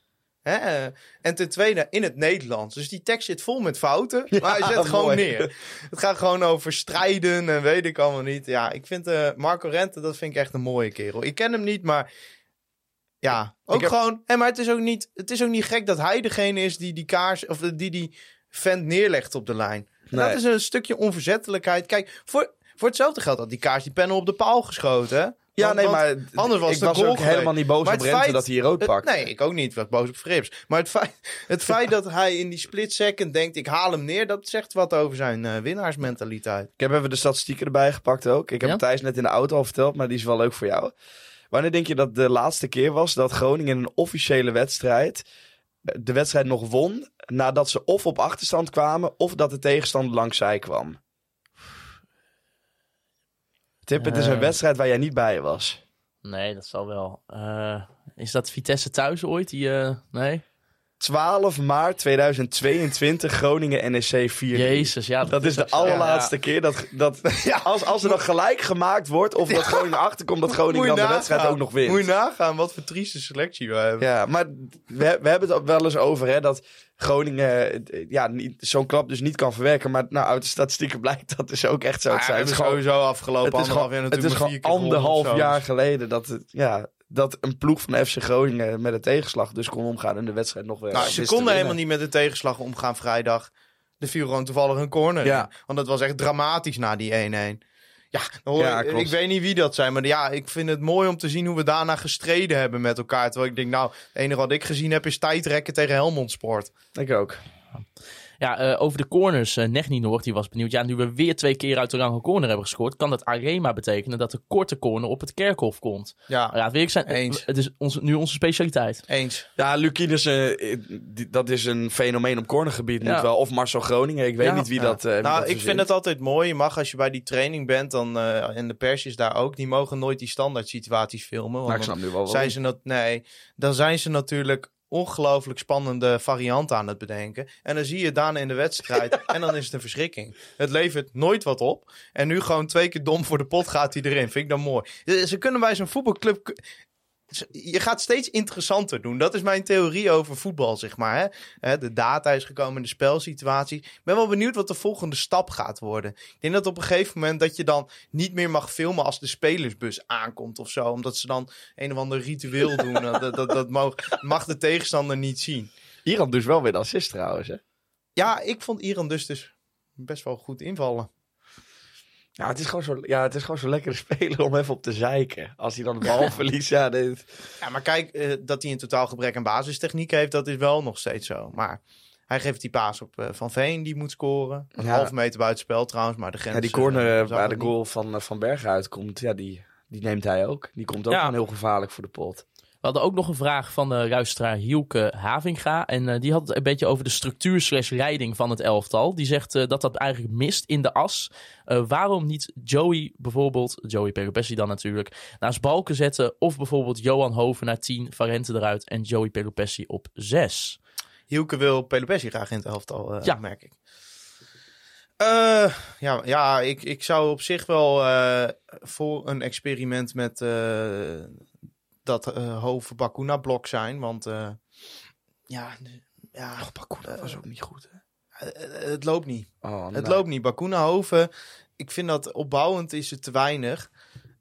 Hè? En ten tweede in het Nederlands. Dus die tekst zit vol met fouten. Maar hij zet gewoon neer. Het gaat gewoon over strijden en weet ik allemaal niet. Ja, ik vind eh, Marco Rente, dat vind ik echt een mooie kerel. Ik ken hem niet, maar ja, ook heb- gewoon. En maar het is ook niet, het is ook niet gek dat hij degene is die die kaars of die die vent neerlegt op de lijn. Nee. Dat is een stukje onverzettelijkheid. Kijk, voor, voor hetzelfde geld had die kaars die panel op de paal geschoten. Ja, nee, maar anders was ik was ook helemaal niet boos Maar op Rente feit- dat hij rood Het- pakt. nee, ik ook niet. Ik was boos op Frips. Maar het feit, het feit dat hij in die split second denkt, ik haal hem neer, dat zegt wat over zijn eh, winnaarsmentaliteit. Ik heb even de statistieken erbij gepakt ook. Ik heb Ja? Thijs net in de auto al verteld, maar die is wel leuk voor jou. Wanneer denk je dat de laatste keer was dat Groningen in een officiële wedstrijd eh, de wedstrijd nog won nadat ze of op achterstand kwamen of dat de tegenstander langs zij kwam? Tip, het is een Eh. wedstrijd waar jij niet bij was. Nee, dat zal wel. Eh, is dat Vitesse thuis ooit? Die, eh, nee? 12 maart 2022 Groningen NEC 4 Jezus, ja. Dat is de allerlaatste keer dat, dat als, als er nog gelijk gemaakt wordt of dat Groningen achterkomt, dat Groningen dan de wedstrijd ook nog wint. Moet je nagaan wat voor trieste selectie we hebben. Ja, maar we, we hebben het ook wel eens over hè, dat Groningen eh, ja, zo'n klap dus niet kan verwerken. Maar nou, uit de statistieken blijkt dat dus ook echt zo te zijn. het is gewoon- sowieso afgelopen het is anderhalf gewoon, jaar het is gewoon anderhalf jaar geleden dat, het, ja, dat een ploeg van FC Groningen met een tegenslag dus kon omgaan en de wedstrijd nog wel. Nou, ze konden helemaal niet met de tegenslag omgaan vrijdag. Er viel gewoon toevallig een corner. Ja. in. Want het was echt dramatisch na die 1-1. Ja, dan hoor Ja, ik, klopt. ik weet niet wie dat zijn. Maar ja, ik vind het mooi om te zien hoe we daarna gestreden hebben met elkaar. Terwijl ik denk, nou, het enige wat ik gezien heb is tijdrekken tegen Helmond Sport. Ik ook. Ja, eh, over de corners. eh Negni Noord, die was benieuwd. Ja, nu we weer twee keer uit de lange corner hebben gescoord, kan dat Arema betekenen dat de korte corner op het kerkhof komt. Ja, Ja, weet ik zijn, Eens. Het is onze, nu onze specialiteit. eens. Ja, eh, die- dat is een fenomeen op cornergebied. Ja. Moet wel. Of Marcel Groningen, ik weet Ja. niet wie Ja. dat eh, wie nou, dat ik vind het altijd mooi. Je mag als je bij die training bent, dan, eh, en de pers is daar ook, die mogen nooit die standaard situaties filmen. Want Maar ik snap nu wel zijn ze dat, nee, dan zijn ze natuurlijk ongelooflijk spannende varianten aan het bedenken. En dan zie je daarna in de wedstrijd en dan is het een verschrikking. Het levert nooit wat op. En nu gewoon twee keer dom voor de pot gaat hij erin. Vind ik dan mooi. Ze ze kunnen bij zo'n voetbalclub... Je gaat steeds interessanter doen. Dat is mijn theorie over voetbal, zeg maar. Hè? Hè, De data is gekomen, de spelsituatie. Ik ben wel benieuwd wat de volgende stap gaat worden. Ik denk dat op een gegeven moment dat je dan niet meer mag filmen als de spelersbus aankomt of zo. Omdat ze dan een of ander ritueel doen. dat dat, dat mag, mag de tegenstander niet zien. Iran dus wel weer de assist trouwens. Hè? Ja, ik vond Iran dus, dus best wel goed invallen. Ja, het is gewoon zo, ja, het is gewoon zo lekker speler om even op te zeiken. Als hij dan de bal verliest, ja, dit, Ja, maar kijk, eh, dat hij een totaal gebrek aan basistechniek heeft, dat is wel nog steeds zo. Maar hij geeft die paas op eh, Van Veen, die moet scoren. Een Ja. half meter buiten spel trouwens, maar de grens... ja, die eh, corner waar de niet. goal van, van Bergen uitkomt, ja, die, die neemt hij ook. Die komt ook Ja. gewoon heel gevaarlijk voor de pot. We hadden ook nog een vraag van de luisteraar Hielke Havinga. En eh, die had het een beetje over de structuur slash leiding van het elftal. Die zegt eh, dat dat eigenlijk mist in de as. Eh, waarom niet Joey bijvoorbeeld, Joey Perupessi dan natuurlijk, naast balken zetten. Of bijvoorbeeld Johan Hoven naar 10, Varente eruit en Joey Perupessi op 6. Hielke wil Pelopessi graag in het elftal, eh Ja. merk ik. Eh, ja, ja ik, ik zou op zich wel eh, voor een experiment met eh, dat eh Hoven Bakuna blok zijn. Want eh, ja, ja Bakuna was ook niet goed, hè? eh, het loopt niet. Oh, Het nee. loopt niet. Bakuna Hoven, ik vind dat opbouwend is het te weinig.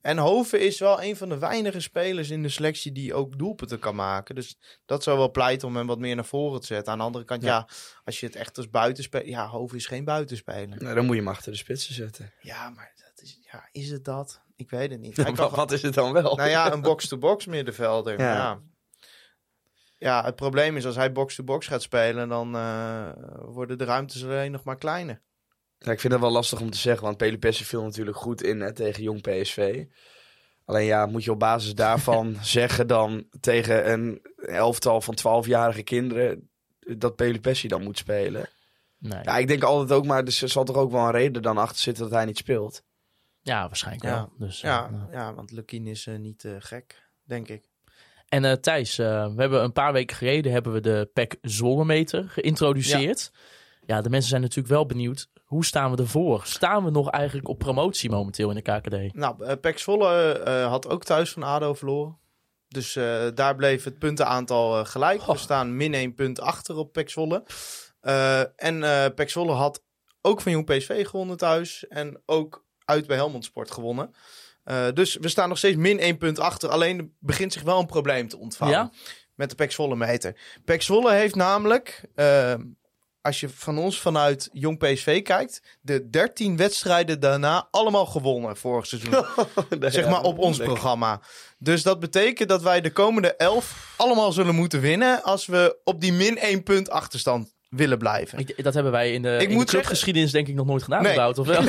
En Hoven is wel een van de weinige spelers in de selectie die ook doelpunten kan maken. Dus dat zou wel pleiten om hem wat meer naar voren te zetten. Aan de andere kant, ja, als je het echt als buitenspeler... Ja, Hoven is geen buitenspeler. Nee, dan moet je hem achter de spitsen zetten. Ja, maar dat is, ja, is het dat? Ik weet het niet. Hij kan wat, is het dan wel? nou ja, een box-to-box middenvelder. Ja. Ja. ja. het probleem is als hij box-to-box gaat spelen, dan eh, worden de ruimtes alleen nog maar kleiner. Ja, ik vind het wel lastig om te zeggen, want Pelopessi viel natuurlijk goed in hè, tegen jong PSV. Alleen ja, moet je op basis daarvan zeggen dan tegen een elftal van 12-jarige kinderen dat Pelopessi dan moet spelen? Nee. Ja, ik denk altijd ook, maar er zal toch ook wel een reden dan achter zitten dat hij niet speelt. Ja, waarschijnlijk Ja. wel. Dus, eh, Ja, nou. ja want Lukien is eh, niet eh, gek, denk ik. En eh, Thijs, eh, we hebben een paar weken geleden hebben we de PEC Zollemeter geïntroduceerd. Ja. de mensen zijn natuurlijk wel benieuwd. Hoe staan we ervoor? Staan we nog eigenlijk op promotie momenteel in de KKD? Nou, uh, Pek Zwolle eh, had ook thuis van ADO verloren. Dus eh, daar bleef het puntenaantal eh, gelijk. We staan min 1 punt achter op Pek Zwolle. Eh, en eh Pek Zwolle had ook van Jong PSV gewonnen thuis. En ook uit bij Helmond Sport gewonnen. Eh, dus we staan nog steeds min 1 punt achter. Alleen er begint zich wel een probleem te ontvouwen. Ja? Met de Pek Zwolle meter. Pek Zwolle heeft namelijk... eh, als je van ons vanuit Jong PSV kijkt, de 13 wedstrijden daarna allemaal gewonnen vorig seizoen. zeg maar op ons programma. Dus dat betekent dat wij de komende 11 allemaal zullen moeten winnen als we op die min 1 punt achterstand willen blijven. Ik, dat hebben wij in de, in de moet clubgeschiedenis denk ik nog nooit gedaan, Nee. Wout, Of wel?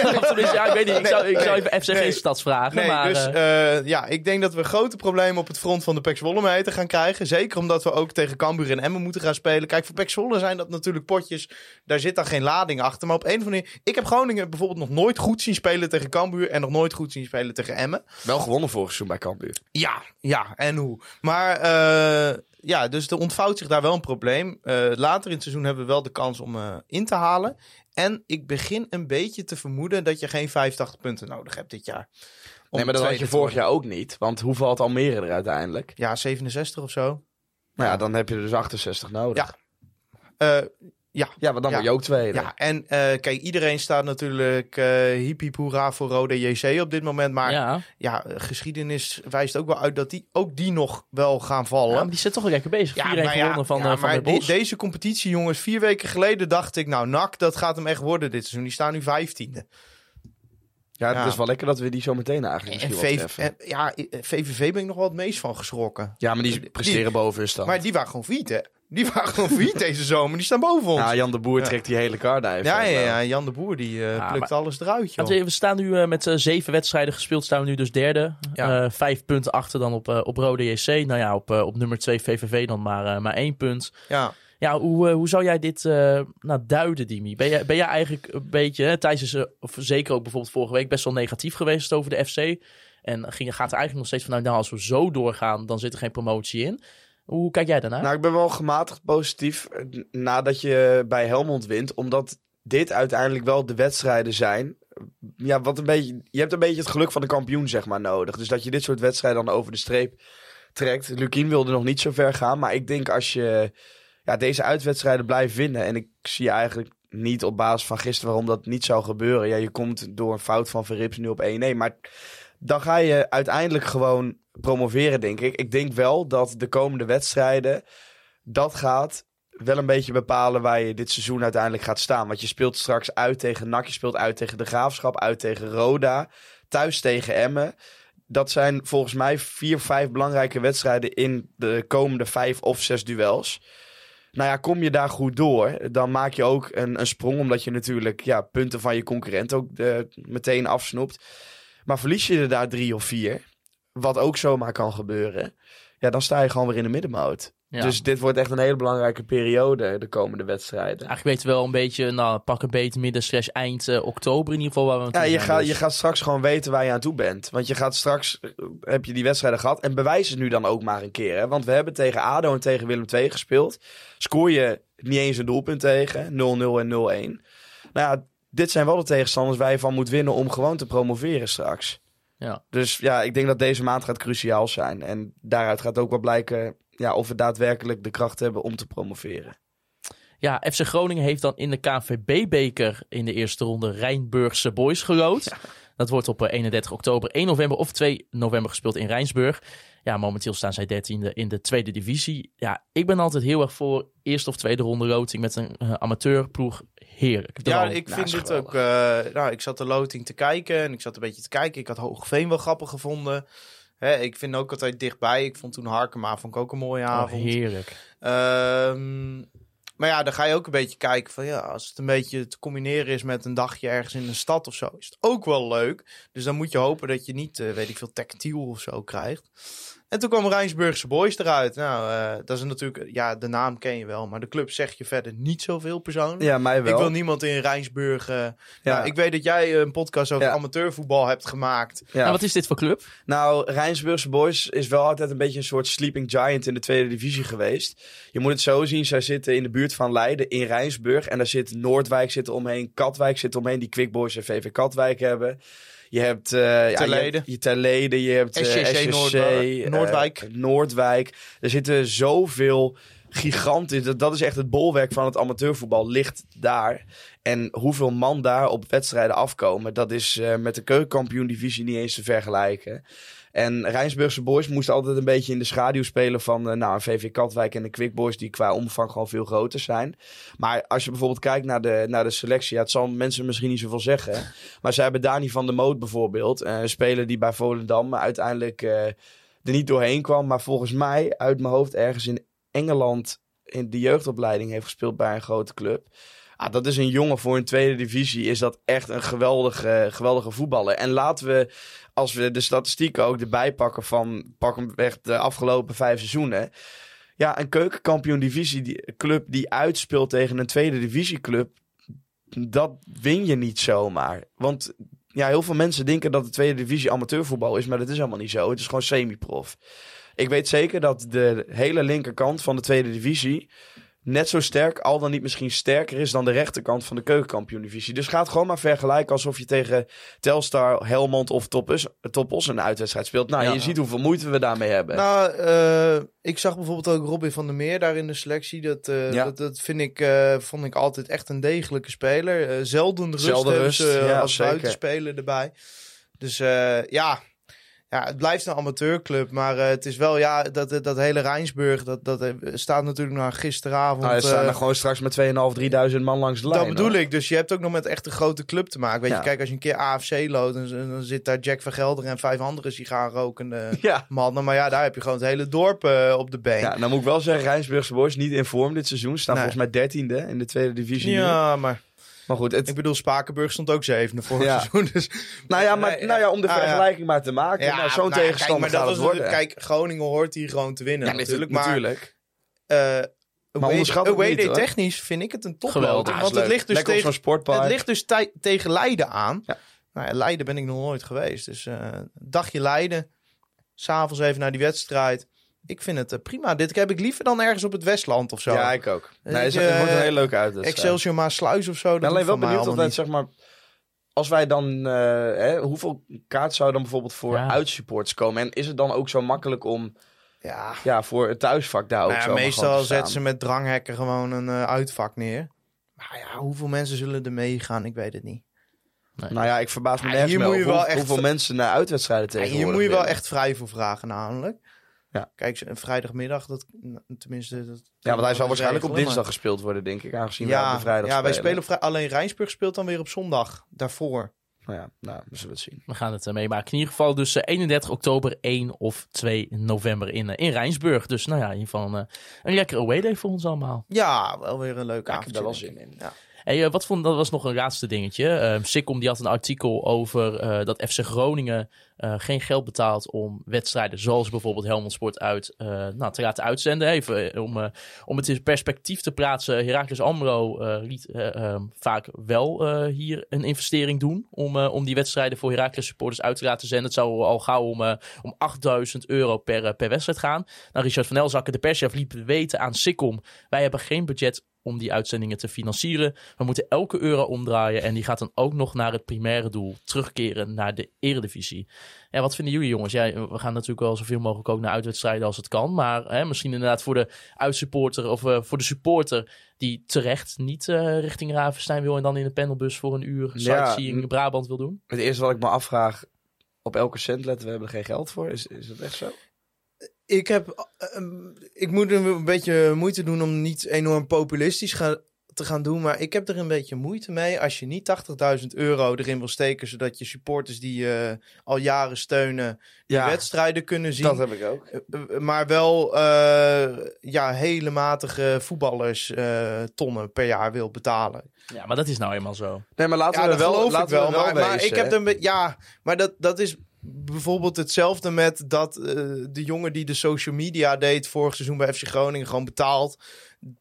Ja, ik weet niet. Ik zou, ik zou even FC Nee. stads vragen. Nee, maar, dus eh, eh, ja, ik denk dat we grote problemen op het front van de Pek Zwolle gaan krijgen. Zeker omdat we ook tegen Cambuur en Emmen moeten gaan spelen. Kijk, voor Pek Zwolle zijn dat natuurlijk potjes. Daar zit dan geen lading achter. Maar op een of andere manier... Ik heb Groningen bijvoorbeeld nog nooit goed zien spelen tegen Cambuur. En nog nooit goed zien spelen tegen Emmen. Wel gewonnen vorig seizoen bij Cambuur. Ja, ja, en hoe. Maar eh, ja, dus er ontvouwt zich daar wel een probleem. Eh, later in het seizoen hebben we wel de kans om eh, in te halen. En ik begin een beetje te vermoeden dat je geen 85 punten nodig hebt dit jaar. Nee, maar dat had je vorig jaar ook niet. Want hoeveel had Almere er uiteindelijk? Ja, 67 of zo. Nou ja, dan heb je er dus 68 nodig. Ja. Eh, Ja, want dan Ja. word je ook tweede. ja, en eh, kijk, iedereen staat natuurlijk eh hiep hiep hoera voor Rode JC op dit moment. Maar ja, ja. geschiedenis wijst ook wel uit dat die, ook die nog wel gaan vallen. Ja, maar die zit toch wel lekker bezig. 4-1 maar gewonnen van, ja, eh, van maar de deze competitie, jongens, vier weken geleden dacht ik, nou, NAC, dat gaat hem echt worden dit seizoen. Die staan nu vijftiende. Ja, het Ja. is wel lekker dat we die zo meteen eigenlijk En misschien wel VV, treffen. en- ja, VVV ben ik nog wel het meest van geschrokken. Ja, maar die presteren boven hun stand. Maar die waren gewoon failliet, hè? Die waren gewoon failliet deze zomer. Die staan boven ons. Ja, Ja, Jan de Boer Ja. trekt die hele kaart uit. ja, ja, Jan de Boer, die eh, Ja, plukt maar- alles eruit, joh. We- staan nu eh, met eh, zeven wedstrijden gespeeld, staan we nu dus derde. Ja. Eh, vijf punten achter dan op, eh, op Rode JC. Nou ja, op, eh, op nummer twee VVV dan maar, eh, maar één punt. Ja. Ja, hoe, eh, hoe zou jij dit eh, nou, duiden, Dimi? Ben jij, ben jij eigenlijk een beetje, hè, Thijs is, eh, of zeker ook bijvoorbeeld vorige week, best wel negatief geweest over de FC. En ging, gaat er eigenlijk nog steeds vanuit, nou als we zo doorgaan, dan zit er geen promotie in. Hoe kijk jij daarnaar? Nou, ik ben wel gematigd positief eh, nadat je bij Helmond wint. Omdat dit uiteindelijk wel de wedstrijden zijn. Ja, wat een beetje, je hebt een beetje het geluk van de kampioen, zeg maar, nodig. Dus dat je dit soort wedstrijden dan over de streep trekt. Lukien wilde nog niet zo ver gaan. Maar ik denk als je ja, deze uitwedstrijden blijft winnen. En ik zie eigenlijk niet op basis van gisteren waarom dat niet zou gebeuren. Ja, je komt door een fout van Verrips nu op 1-1. Maar dan ga je uiteindelijk gewoon promoveren, denk ik. Ik denk wel dat de komende wedstrijden, dat gaat wel een beetje bepalen waar je dit seizoen uiteindelijk gaat staan. Want je speelt straks uit tegen NAC, je speelt uit tegen de Graafschap, uit tegen Roda, thuis tegen Emmen. Dat zijn volgens mij vier, vijf belangrijke wedstrijden in de komende vijf of zes duels. Nou ja, kom je daar goed door, dan maak je ook een, een sprong. Omdat je natuurlijk ja, punten van je concurrent ook eh, meteen afsnoept. Maar verlies je er daar drie of vier, wat ook zomaar kan gebeuren. Ja, dan sta je gewoon weer in de middenmoot. Ja. Dus dit wordt echt een hele belangrijke periode, de komende wedstrijden. Eigenlijk weten we wel een beetje, nou pak een beetje midden slash eind eh, oktober in ieder geval. Waar we Ja, je, gaat, dus. je gaat straks gewoon weten waar je aan toe bent. Want je gaat straks, eh, heb je die wedstrijden gehad. En bewijs het nu dan ook maar een keer. Hè? Want we hebben tegen ADO en tegen Willem II gespeeld. Scoor je niet eens een doelpunt tegen. 0-0 en 0-1. Nou ja, dit zijn wel de tegenstanders waar je van moet winnen om gewoon te promoveren straks. Ja. Dus ja, ik denk dat deze maand gaat cruciaal zijn. En daaruit gaat ook wel blijken ja, of we daadwerkelijk de kracht hebben om te promoveren. Ja, FC Groningen heeft dan in de KNVB-beker in de eerste ronde Rijnburgse Boys gelood. Dat wordt op eh, 31 oktober, 1 november of 2 november gespeeld in Rijnsburg. Ja, momenteel staan zij dertiende in de tweede divisie. Ja, ik ben altijd heel erg voor eerste of tweede ronde loting met een eh, amateurploeg. Heerlijk. Ja, ik Nou, vind dit ook... eh, nou, ik zat de loting te kijken en ik zat een beetje te kijken. Ik had Hoogveen wel grappig gevonden. Hè, ik vind ook altijd dichtbij. Ik vond toen Harkema vond ik ook een mooie Oh, avond. heerlijk. Ehm, maar ja, dan ga je ook een beetje kijken van ja, als het een beetje te combineren is met een dagje ergens in een stad of zo, is het ook wel leuk. Dus dan moet je hopen dat je niet, eh, weet ik veel, tactiel of zo krijgt. En toen kwam Rijnsburgse Boys eruit. Nou, eh, dat is natuurlijk, ja, de naam ken je wel, maar de club zegt je verder niet zoveel persoonlijk. Ja, mij wel. Ik wil niemand in Rijnsburg. eh, Ja. nou, ik weet dat jij een podcast over Ja. amateurvoetbal hebt gemaakt. Ja, Nou, wat is dit voor club? Nou, Rijnsburgse Boys is wel altijd een beetje een soort sleeping giant in de tweede divisie geweest. Je moet het zo zien, zij zitten in de buurt van Leiden in Rijnsburg. En daar zit Noordwijk zit omheen, Katwijk zit omheen, die Quick Boys en VV Katwijk hebben. Je hebt eh ja, je je je hebt eh, Noordwijk. eh, Noordwijk. Noordwijk. Er zitten zoveel gigantisch. Dat, dat is echt het bolwerk van het amateurvoetbal, ligt daar. En hoeveel man daar op wedstrijden afkomen, dat is eh, met de keukenkampioen-divisie niet eens te vergelijken. En Rijnsburgse Boys moesten altijd een beetje in de schaduw spelen van eh, nou, VV Katwijk en de Quick Boys, die qua omvang gewoon veel groter zijn. Maar als je bijvoorbeeld kijkt naar de, naar de selectie, ja, het zal mensen misschien niet zoveel zeggen. Maar zij hebben Dani van der Moot bijvoorbeeld, eh, een speler die bij Volendam uiteindelijk eh, er niet doorheen kwam. Maar volgens mij uit mijn hoofd ergens in Engeland in de jeugdopleiding heeft gespeeld bij een grote club. Ah, dat is een jongen voor een tweede divisie. Is dat echt een geweldige, geweldige voetballer. En laten we, als we de statistieken ook erbij pakken van pak hem weg de afgelopen vijf seizoenen. Ja, een keukenkampioen divisie die, club die uitspeelt tegen een tweede divisieclub. Dat win je niet zomaar. Want ja, heel veel mensen denken dat de tweede divisie amateurvoetbal is, maar dat is helemaal niet zo. Het is gewoon semi-prof. Ik weet zeker dat de hele linkerkant van de tweede divisie net zo sterk, al dan niet misschien sterker is dan de rechterkant van de keukenkampioen-divisie. Dus ga het gewoon maar vergelijken alsof je tegen Telstar, Helmond of Toppos, Toppos een uitwedstrijd speelt. Nou, Ja. je ziet hoeveel moeite we daarmee hebben. Nou, eh, ik zag bijvoorbeeld ook Robin van der Meer daar in de selectie. Dat, eh, Ja. dat, dat vind ik, eh, vond ik altijd echt een degelijke speler. Eh, zelden rust, Zelden rust, ze, eh, ja, als zeker. buitenspeler erbij. Dus eh, ja. Ja, het blijft een amateurclub. Maar eh, het is wel, ja, dat, dat hele Rijnsburg, dat, dat eh, staat natuurlijk naar gisteravond. nou, er staan eh, er gewoon straks met 2.500, 3.000 man langs de lijn. dat bedoel hoor. ik. Dus je hebt ook nog met echt een grote club te maken. Weet Ja. je, kijk, als je een keer AFC loopt, dan, dan zit daar Jack van Gelder en vijf andere sigaarrokende Ja. mannen. Maar ja, daar heb je gewoon het hele dorp op de been. ja, nou moet ik wel zeggen, Rijnsburgse boys niet in vorm dit seizoen. Staan Nee. volgens mij dertiende in de tweede divisie. nu. Ja, maar Maar goed, het, ik bedoel, Spakenburg stond ook zevende vorig Ja. seizoen. Dus, nou, ja, maar, nou ja, om de ah, ja. vergelijking maar te maken. ja, nou, zo'n nou tegenstander kijk, maar dat Kijk, Groningen hoort hier gewoon te winnen ja, natuurlijk. natuurlijk. Maar, natuurlijk. eh, Maar onderschat het away niet, day hoor. technisch vind ik het een. Ah, Want is het ligt dus, Lekker tegen, sportpark. het ligt dus tegen Leiden aan. Ja. Nou ja, Leiden ben ik nog nooit geweest. Dus eh dagje Leiden. S'avonds even naar die wedstrijd. Ik vind het eh, prima. Dit heb ik liever dan ergens op het Westland of zo. Ja, ik ook. Nee, het, is- Ik, het wordt een eh, hele leuke uitwedstrijd. Excelsior Maasluis of zo. Ik Dat ben alleen wel benieuwd allemaal altijd, zeg maar... Als wij dan... eh, hè, hoeveel kaart zou dan bijvoorbeeld voor Ja. uitsupports komen? En is het dan ook zo makkelijk om. Ja, ja, voor het thuisvak daar ook Nou ja, zo meestal zetten ze met dranghekken gewoon een eh, uitvak neer. Maar ja, hoeveel mensen zullen er meegaan? Ik weet het niet. Nou ja, ik verbaas me Ja, nergens hier meer moet je over wel hoe- echt- hoeveel mensen naar uitwedstrijden Ja, tegenwoordig hier moet je wel willen. echt vrij voor vragen namelijk. Ja. Kijk, een vrijdagmiddag, dat, tenminste... Dat, Ja, want hij zal waarschijnlijk op dinsdag gespeeld worden, denk ik. Aangezien we op de vrijdag ja wij spelen. Alleen Rijnsburg speelt dan weer op zondag. Daarvoor. Nou ja, nou, we zullen het zien. We gaan het eh, meemaken. In ieder geval dus eh, 31 oktober, 1 of 2 november in, eh, in Rijnsburg. Dus nou ja, in ieder geval een, eh, een lekkere away day voor ons allemaal. Ja, wel weer een leuke avond. ik heb daar wel zin in. Ja. Hey, eh, wat vond, dat was nog een laatste dingetje. Uh, Sikkom die had een artikel over eh, dat FC Groningen eh, geen geld betaalt om wedstrijden zoals bijvoorbeeld Helmond Sport uit nou, te laten uitzenden. Even om, om het in perspectief te plaatsen. Heracles Amro liet eh, ehm, vaak wel hier een investering doen om, om die wedstrijden voor Heracles supporters uit te laten zenden. Het zou al gauw om, om 8000 euro per, per wedstrijd gaan. Nou, Richard van Elzakken, de perschef, liep weten aan Sikkom. Wij hebben geen budget om die uitzendingen te financieren. We moeten elke euro omdraaien en die gaat dan ook nog naar het primaire doel, terugkeren naar de eredivisie. Ja, wat vinden jullie jongens? Ja, we gaan natuurlijk wel zoveel mogelijk ook naar uitwedstrijden als het kan, maar hè, misschien inderdaad voor de uitsupporter of eh, voor de supporter die terecht niet eh, richting Ravenstein wil en dan in de pendelbus voor een uur Ja, sightseeing n- Brabant wil doen. Het eerste wat ik me afvraag, op elke cent letten we hebben er geen geld voor. Is, is dat echt zo? Ik heb... eh, ehm, ik moet een beetje moeite doen om niet enorm populistisch ga- te gaan doen. Maar ik heb er een beetje moeite mee als je niet 80.000 euro erin wil steken... zodat je supporters die je al jaren steunen... die wedstrijden kunnen zien. dat heb ik ook. Eh, eh, maar wel eh, ja, hele matige voetballers eh, tonnen per jaar wil betalen. Ja, maar dat is nou eenmaal zo. Nee, maar laten ja, we dat er wel, geloof laten ik wel. we maar, wel maar ik heb er een ja, maar dat, dat is bijvoorbeeld hetzelfde met dat eh, de jongen die de social media deed vorig seizoen bij FC Groningen gewoon betaald.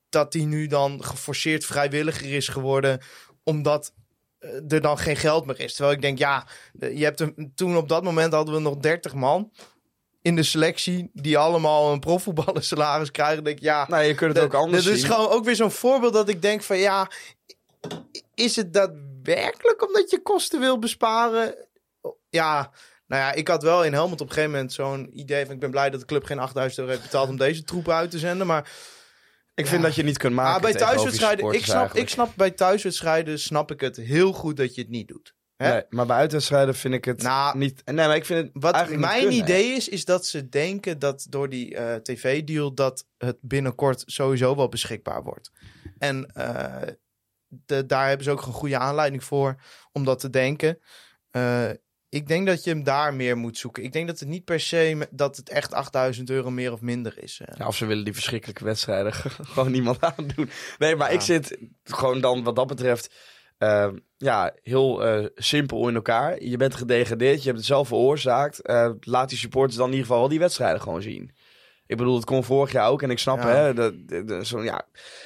Dat die nu dan geforceerd vrijwilliger is geworden, omdat eh, er dan geen geld meer is. Terwijl ik denk, ja, eh, je hebt een, toen op dat moment hadden we nog 30 man in de selectie die allemaal een profvoetballer salaris krijgen. Denk ik, ja, Nou, je kunt het ook anders Dit is zien. gewoon ook weer zo'n voorbeeld dat ik denk van ja, is het daadwerkelijk omdat je kosten wil besparen? Ja, nou ja, ik had wel in Helmond op een gegeven moment zo'n idee van ik ben blij dat de club geen 8000 euro heeft betaald om deze troepen uit te zenden. Maar Ik vind dat je niet kunt maken ah, bij tegenover je thuiswedstrijden, ik snap, ik snap bij thuiswedstrijden snap ik het heel goed dat je het niet doet. Hè? Nee, maar bij uitwedstrijden vind ik het Nou, niet... Nee, maar ik vind het Wat mijn kunnen. idee is, is dat ze denken dat door die eh, tv-deal dat het binnenkort sowieso wel beschikbaar wordt. En eh, de, daar hebben ze ook een goede aanleiding voor om dat te denken. Eh, ik denk dat je hem daar meer moet zoeken. Ik denk dat het niet per se dat het echt 8000 euro meer of minder is. eh. Ja, of ze willen die verschrikkelijke wedstrijden gewoon niemand aandoen. Nee, maar ik zit gewoon dan wat dat betreft eh, ja, heel eh, simpel in elkaar. Je bent gedegradeerd, je hebt het zelf veroorzaakt. Eh, laat die supporters dan in ieder geval wel die wedstrijden gewoon zien. Ik bedoel, het kon vorig jaar ook en ik snap, Ja. hè, dat, zo'n, ja.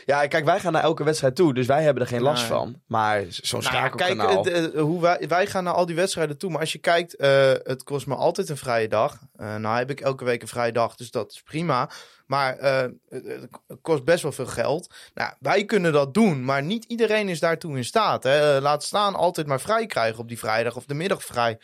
ja, kijk, wij gaan naar elke wedstrijd toe, dus wij hebben er geen last Nee. van. Maar zo'n Nou kijk, het, hoe wij, wij gaan naar al die wedstrijden toe. Maar als je kijkt, eh, het kost me altijd een vrije dag. Eh, nou heb ik elke week een vrije dag, dus dat is prima. Maar eh, het, kost best wel veel geld. Nou, wij kunnen dat doen, maar niet iedereen is daartoe in staat. Hè. Laat staan altijd maar vrij krijgen op die vrijdag of de middag vrij.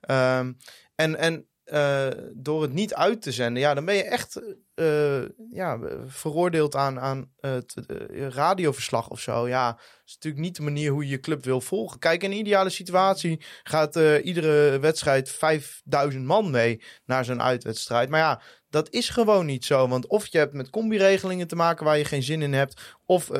Ehm, en en eh, door het niet uit te zenden, ja, dan ben je echt eh, ja, veroordeeld aan, aan het eh, radioverslag of zo. Ja, dat is natuurlijk niet de manier hoe je je club wil volgen. Kijk, in een ideale situatie gaat iedere wedstrijd 5000 man mee naar zo'n uitwedstrijd. Maar ja, dat is gewoon niet zo. Want of je hebt met combi-regelingen te maken waar je geen zin in hebt. Of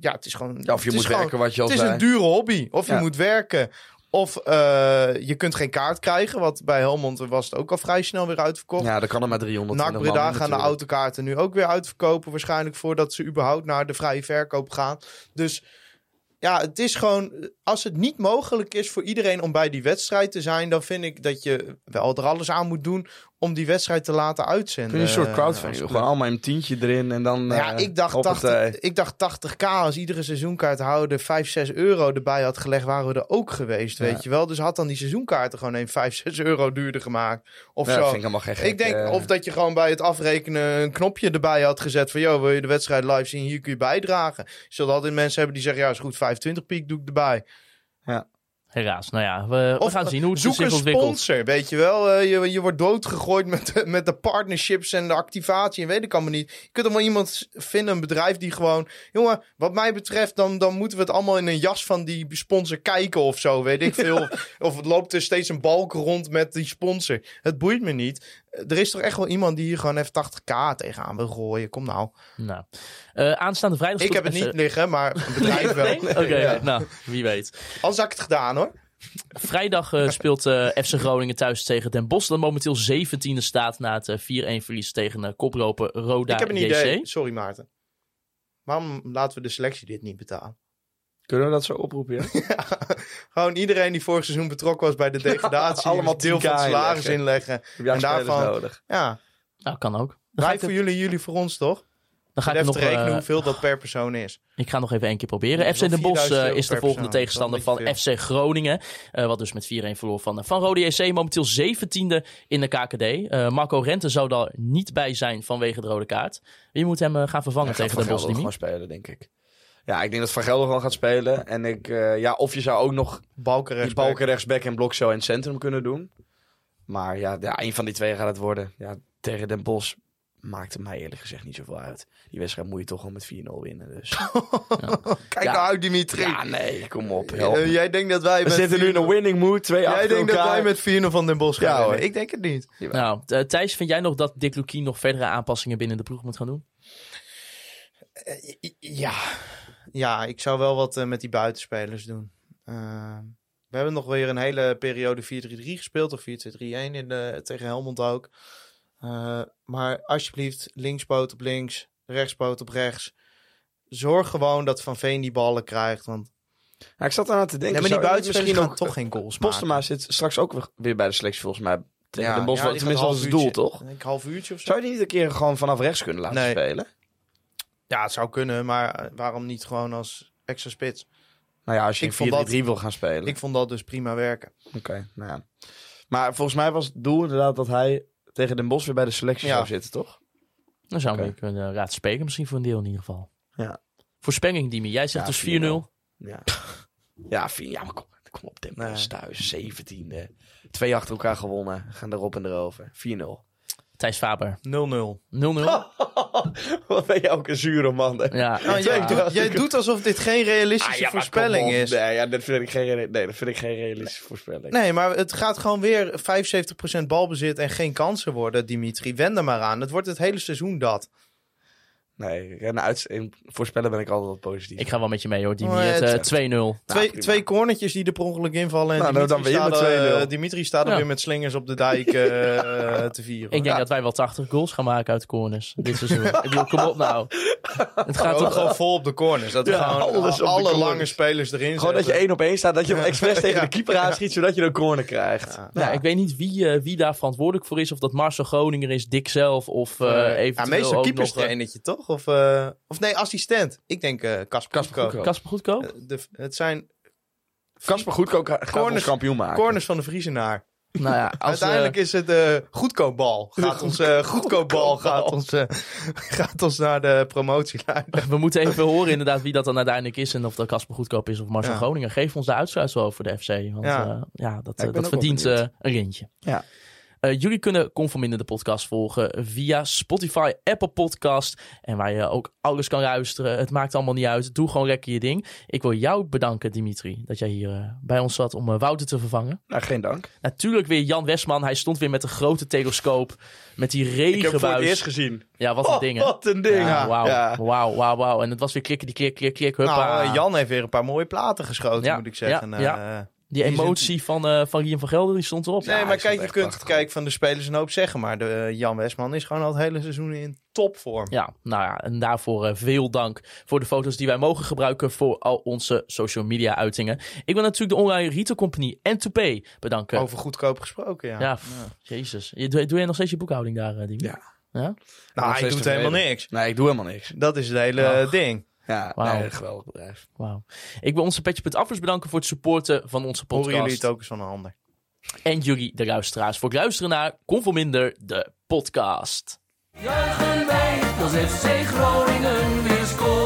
ja, het is gewoon. ja, of je moet gewoon- werken, wat je al het is zei. een dure hobby. Of je moet werken. Of eh, je kunt geen kaart krijgen. Want bij Helmond was het ook al vrij snel weer uitverkocht. Ja, dan kan er maar 300 NAC Breda gaan de autokaarten nu ook weer uitverkopen. Waarschijnlijk voordat ze überhaupt naar de vrije verkoop gaan. Dus ja, het is gewoon... Als het niet mogelijk is voor iedereen om bij die wedstrijd te zijn... dan vind ik dat je wel er alles aan moet doen... om die wedstrijd te laten uitzenden. Kun je een soort eh, crowdfunding. Gewoon allemaal een tientje erin en dan... Nou ja, eh, ik dacht, hoppatee. 80, ik dacht 80k als iedere seizoenkaarthouder 5, 6 euro erbij had gelegd, waren we er ook geweest, Ja. weet je wel. Dus had dan die seizoenkaarten gewoon een 5, 6 euro duurder gemaakt. Of Ja, zo. dat vind ik helemaal geen gek. Ik denk eh, of dat je gewoon bij het afrekenen een knopje erbij had gezet van... joh, wil je de wedstrijd live zien? Hier kun je bijdragen. Zult altijd mensen hebben die zeggen... ja, is goed, 25 piek doe ik erbij. Helaas. Nou ja, we, we Of, gaan zien hoe het Zoek zich een ontwikkelt. sponsor, weet je wel. Eh, je, je wordt doodgegooid met, de- met de partnerships en de activatie en weet ik allemaal niet. Je kunt er wel iemand vinden, een bedrijf die gewoon... jongen, wat mij betreft, dan, dan moeten we het allemaal in een jas van die sponsor kijken of zo, weet ik veel. of het loopt er steeds een balk rond met die sponsor. Het boeit me niet. Er is toch echt wel iemand die hier gewoon even 80k tegenaan wil gooien. Kom nou. Nou, eh, aanstaande vrijdag... Ik heb het niet liggen, maar een bedrijf wel. Oké, Ja. nou, wie weet. Anders had ik het gedaan hoor. Vrijdag eh, speelt eh, FC Groningen thuis tegen Den Bosch. Dat momenteel 17e staat na het eh, 4-1 verlies tegen eh koploper Roda ik heb een JC. idee. Sorry Maarten. Waarom laten we de selectie dit niet betalen? Kunnen we dat zo oproepen, ja? Gewoon iedereen die vorig seizoen betrokken was bij de degradatie. Allemaal deel 10K van het salaris inleggen. inleggen. Heb jij En daarvan- nodig? Ja, Nou, kan ook. Dan ga wij ik, voor het- jullie, jullie voor ons toch? dan ga ik, te nog, rekenen eh, hoeveel dat per persoon is. ik ga nog even één keer proberen. FC Den Bosch 4000 eh, euro is de volgende persoon. tegenstander van FC Groningen. eh, wat dus met 4-1 verloor van, van Rode JC. Momenteel 17e in de KKD. Eh, Marco Rente zou daar niet bij zijn vanwege de rode kaart. Wie moet hem eh, gaan vervangen Hij gaat tegen Den Bosch, Dimi? gewoon spelen, denk ik. Ja, ik denk dat Van Gelder gewoon gaat spelen. En ik, eh, ja, of je zou ook nog Balken die rechtsback. balken rechtsback en blok zo in het centrum kunnen doen. Maar ja, ja, een van die twee gaat het worden. Ja, tegen Den Bosch maakt het mij eerlijk gezegd niet zoveel uit. Die wedstrijd moet je toch gewoon met 4-0 winnen. Dus. Kijk Ja. nou uit Dimitri. ja, nee, kom op. help Eh, jij denkt dat wij We met zitten nu in 4-0 een winning mood. Twee Jij denkt dat wij met 4 van Den Bosch gaan Ja, hoor. Ik denk het niet. Nou, eh, Thijs, vind jij nog dat Dick Lukien nog verdere aanpassingen binnen de ploeg moet gaan doen? Ja. Ja, ik zou wel wat eh, met die buitenspelers doen. Eh, we hebben nog weer een hele periode 4-3-3 gespeeld. Of 4-2-3-1 in de, tegen Helmond ook. Eh, maar alsjeblieft, linkspoot op links, rechtspoot op rechts. Zorg gewoon dat Van Veen die ballen krijgt. Want Ja, ik zat eraan te denken. nee, maar die buitenspelers misschien gaan ook toch geen goals maken. Postema zit straks ook weer- bij de selectie volgens mij. Tegen Ja, Den Bosch. ja, die tenminste, een het doel, toch? Een half uurtje of zo. Zou je die niet een keer gewoon vanaf rechts kunnen laten Nee. spelen? Ja, het zou kunnen, maar eh, waarom niet gewoon als extra spits? Nou ja, als je Ik vond dat- 4-3-3 wil gaan spelen. Ik vond dat dus prima werken. Oké, nou ja. Maar volgens mij was het doel inderdaad dat hij tegen Den Bosch weer bij de selectie Ja. zou zitten, toch? Dan zouden we Oké. kunnen raad spreken, misschien voor een deel in ieder geval. Ja. Voorspelling, Dimi. Jij zegt Ja, dus 4-0. Ja. ja, vier, ja, maar kom, kom op, Den Nee. Bosch thuis, 17e. Twee achter elkaar gewonnen, gaan erop en erover. 4-0. Thijs Faber. 0-0. 0-0. Wat ben je ook een zure man, hè? Ja, Nou, jij, ja. doet, jij doet alsof dit geen realistische Ah, ja, voorspelling is. Nee, ja, dat vind ik geen, nee, dat vind ik geen realistische voorspelling. Nee, maar het gaat gewoon weer 75% balbezit en geen kansen worden, Dimitri. Wend er maar aan. Het wordt het hele seizoen dat. Nee, en in voorspellen ben ik altijd wat positief. Ik ga wel met je mee hoor, Dimi. Oh, ja, Het, eh, het- 2-0. Twee, prima. twee cornertjes die er per ongeluk invallen. En Nou, Dimitri, dan ben je staat, met 2-0. Dimitri staat er Ja. weer met slingers op de dijk eh, te vieren. Ik denk dat wij wel 80 goals gaan maken uit corners dit seizoen. ik bedoel, kom op nou. Het gaat ook toch... gewoon vol op de corners. Dat we Ja, gewoon alles op de alle corners. lange spelers erin Gewoon dat je één op één staat, dat je hem expres tegen Ja. de keeper aanschiet, zodat je een corner krijgt. Ja. Ja, ik weet niet wie, eh, wie daar verantwoordelijk voor is. Of dat Marcel Groninger is, Dick zelf. Of eh Eh, ja, eventueel meestal ook nog... toch? Of, eh, of nee, assistent. Ik denk eh Casper Casper Goedkoop. Goedkoop. eh, Casper Goedkoop? Eh, de- Het zijn Casper Goedkoop gaat ons Corners- kampioen maken. corners van de Vriesenaar. nou ja, als, eh, Uiteindelijk is het eh goedkoopbal. Gaat ons, eh goedkoopbal gaat ons, eh, gaat ons naar de promotie leiden. we moeten even horen inderdaad wie dat dan uiteindelijk is. En of dat Casper Goedkoop is of Marcel Ja. Groningen. Geef ons de uitsluitsel over de FC. Want Ja. ja, ja dat, eh, dat verdient eh, een rintje. Ja. Eh, jullie kunnen Conforminder de podcast volgen via Spotify, Apple Podcast. En waar je ook alles kan luisteren. Het maakt allemaal niet uit. Doe gewoon lekker je ding. Ik wil jou bedanken, Dimitri, dat jij hier eh, bij ons zat om eh, Wouter te vervangen. Nou, geen dank. Natuurlijk weer Jan Westman. Hij stond weer met een grote telescoop. Met die Ik heb het voor het regenbuis. eerst gezien. Ja, wat een Oh, ding. Wat een ding. Ja, wauw, Ja. wauw, wauw, wauw. En het was weer klikken, die klik, klik, klik, huppa. Nou, Jan heeft weer een paar mooie platen geschoten, Ja, moet ik zeggen. ja, Eh, ja. Die emotie van, eh van Rien van Gelder, die stond erop. Nee, Ja, maar kijk, je kunt prachtig. kijk van de spelers een hoop zeggen. Maar de, eh, Jan Westman is gewoon al het hele seizoen in topvorm. Ja, nou ja, en daarvoor eh, veel dank voor de foto's die wij mogen gebruiken voor al onze social media uitingen. Ik wil natuurlijk de online retail company N2P bedanken. Over goedkoop gesproken, ja. ja, pff, jezus. Je, doe, doe je nog steeds je boekhouding daar? Ja. Ja? nou, doet tevreden. helemaal niks. Nee, ik doe helemaal niks. Dat is het hele Ach. ding. Ja, Wauw. nee, geweldig bedrijf. Wauw. Ik wil onze Petje.affers bedanken voor het supporten van onze podcast. Horen jullie het ook eens van een ander? En jullie, de luisteraars, voor het luisteren naar Conforminder, de podcast. Juichen wij als FC Groningen weer scoort.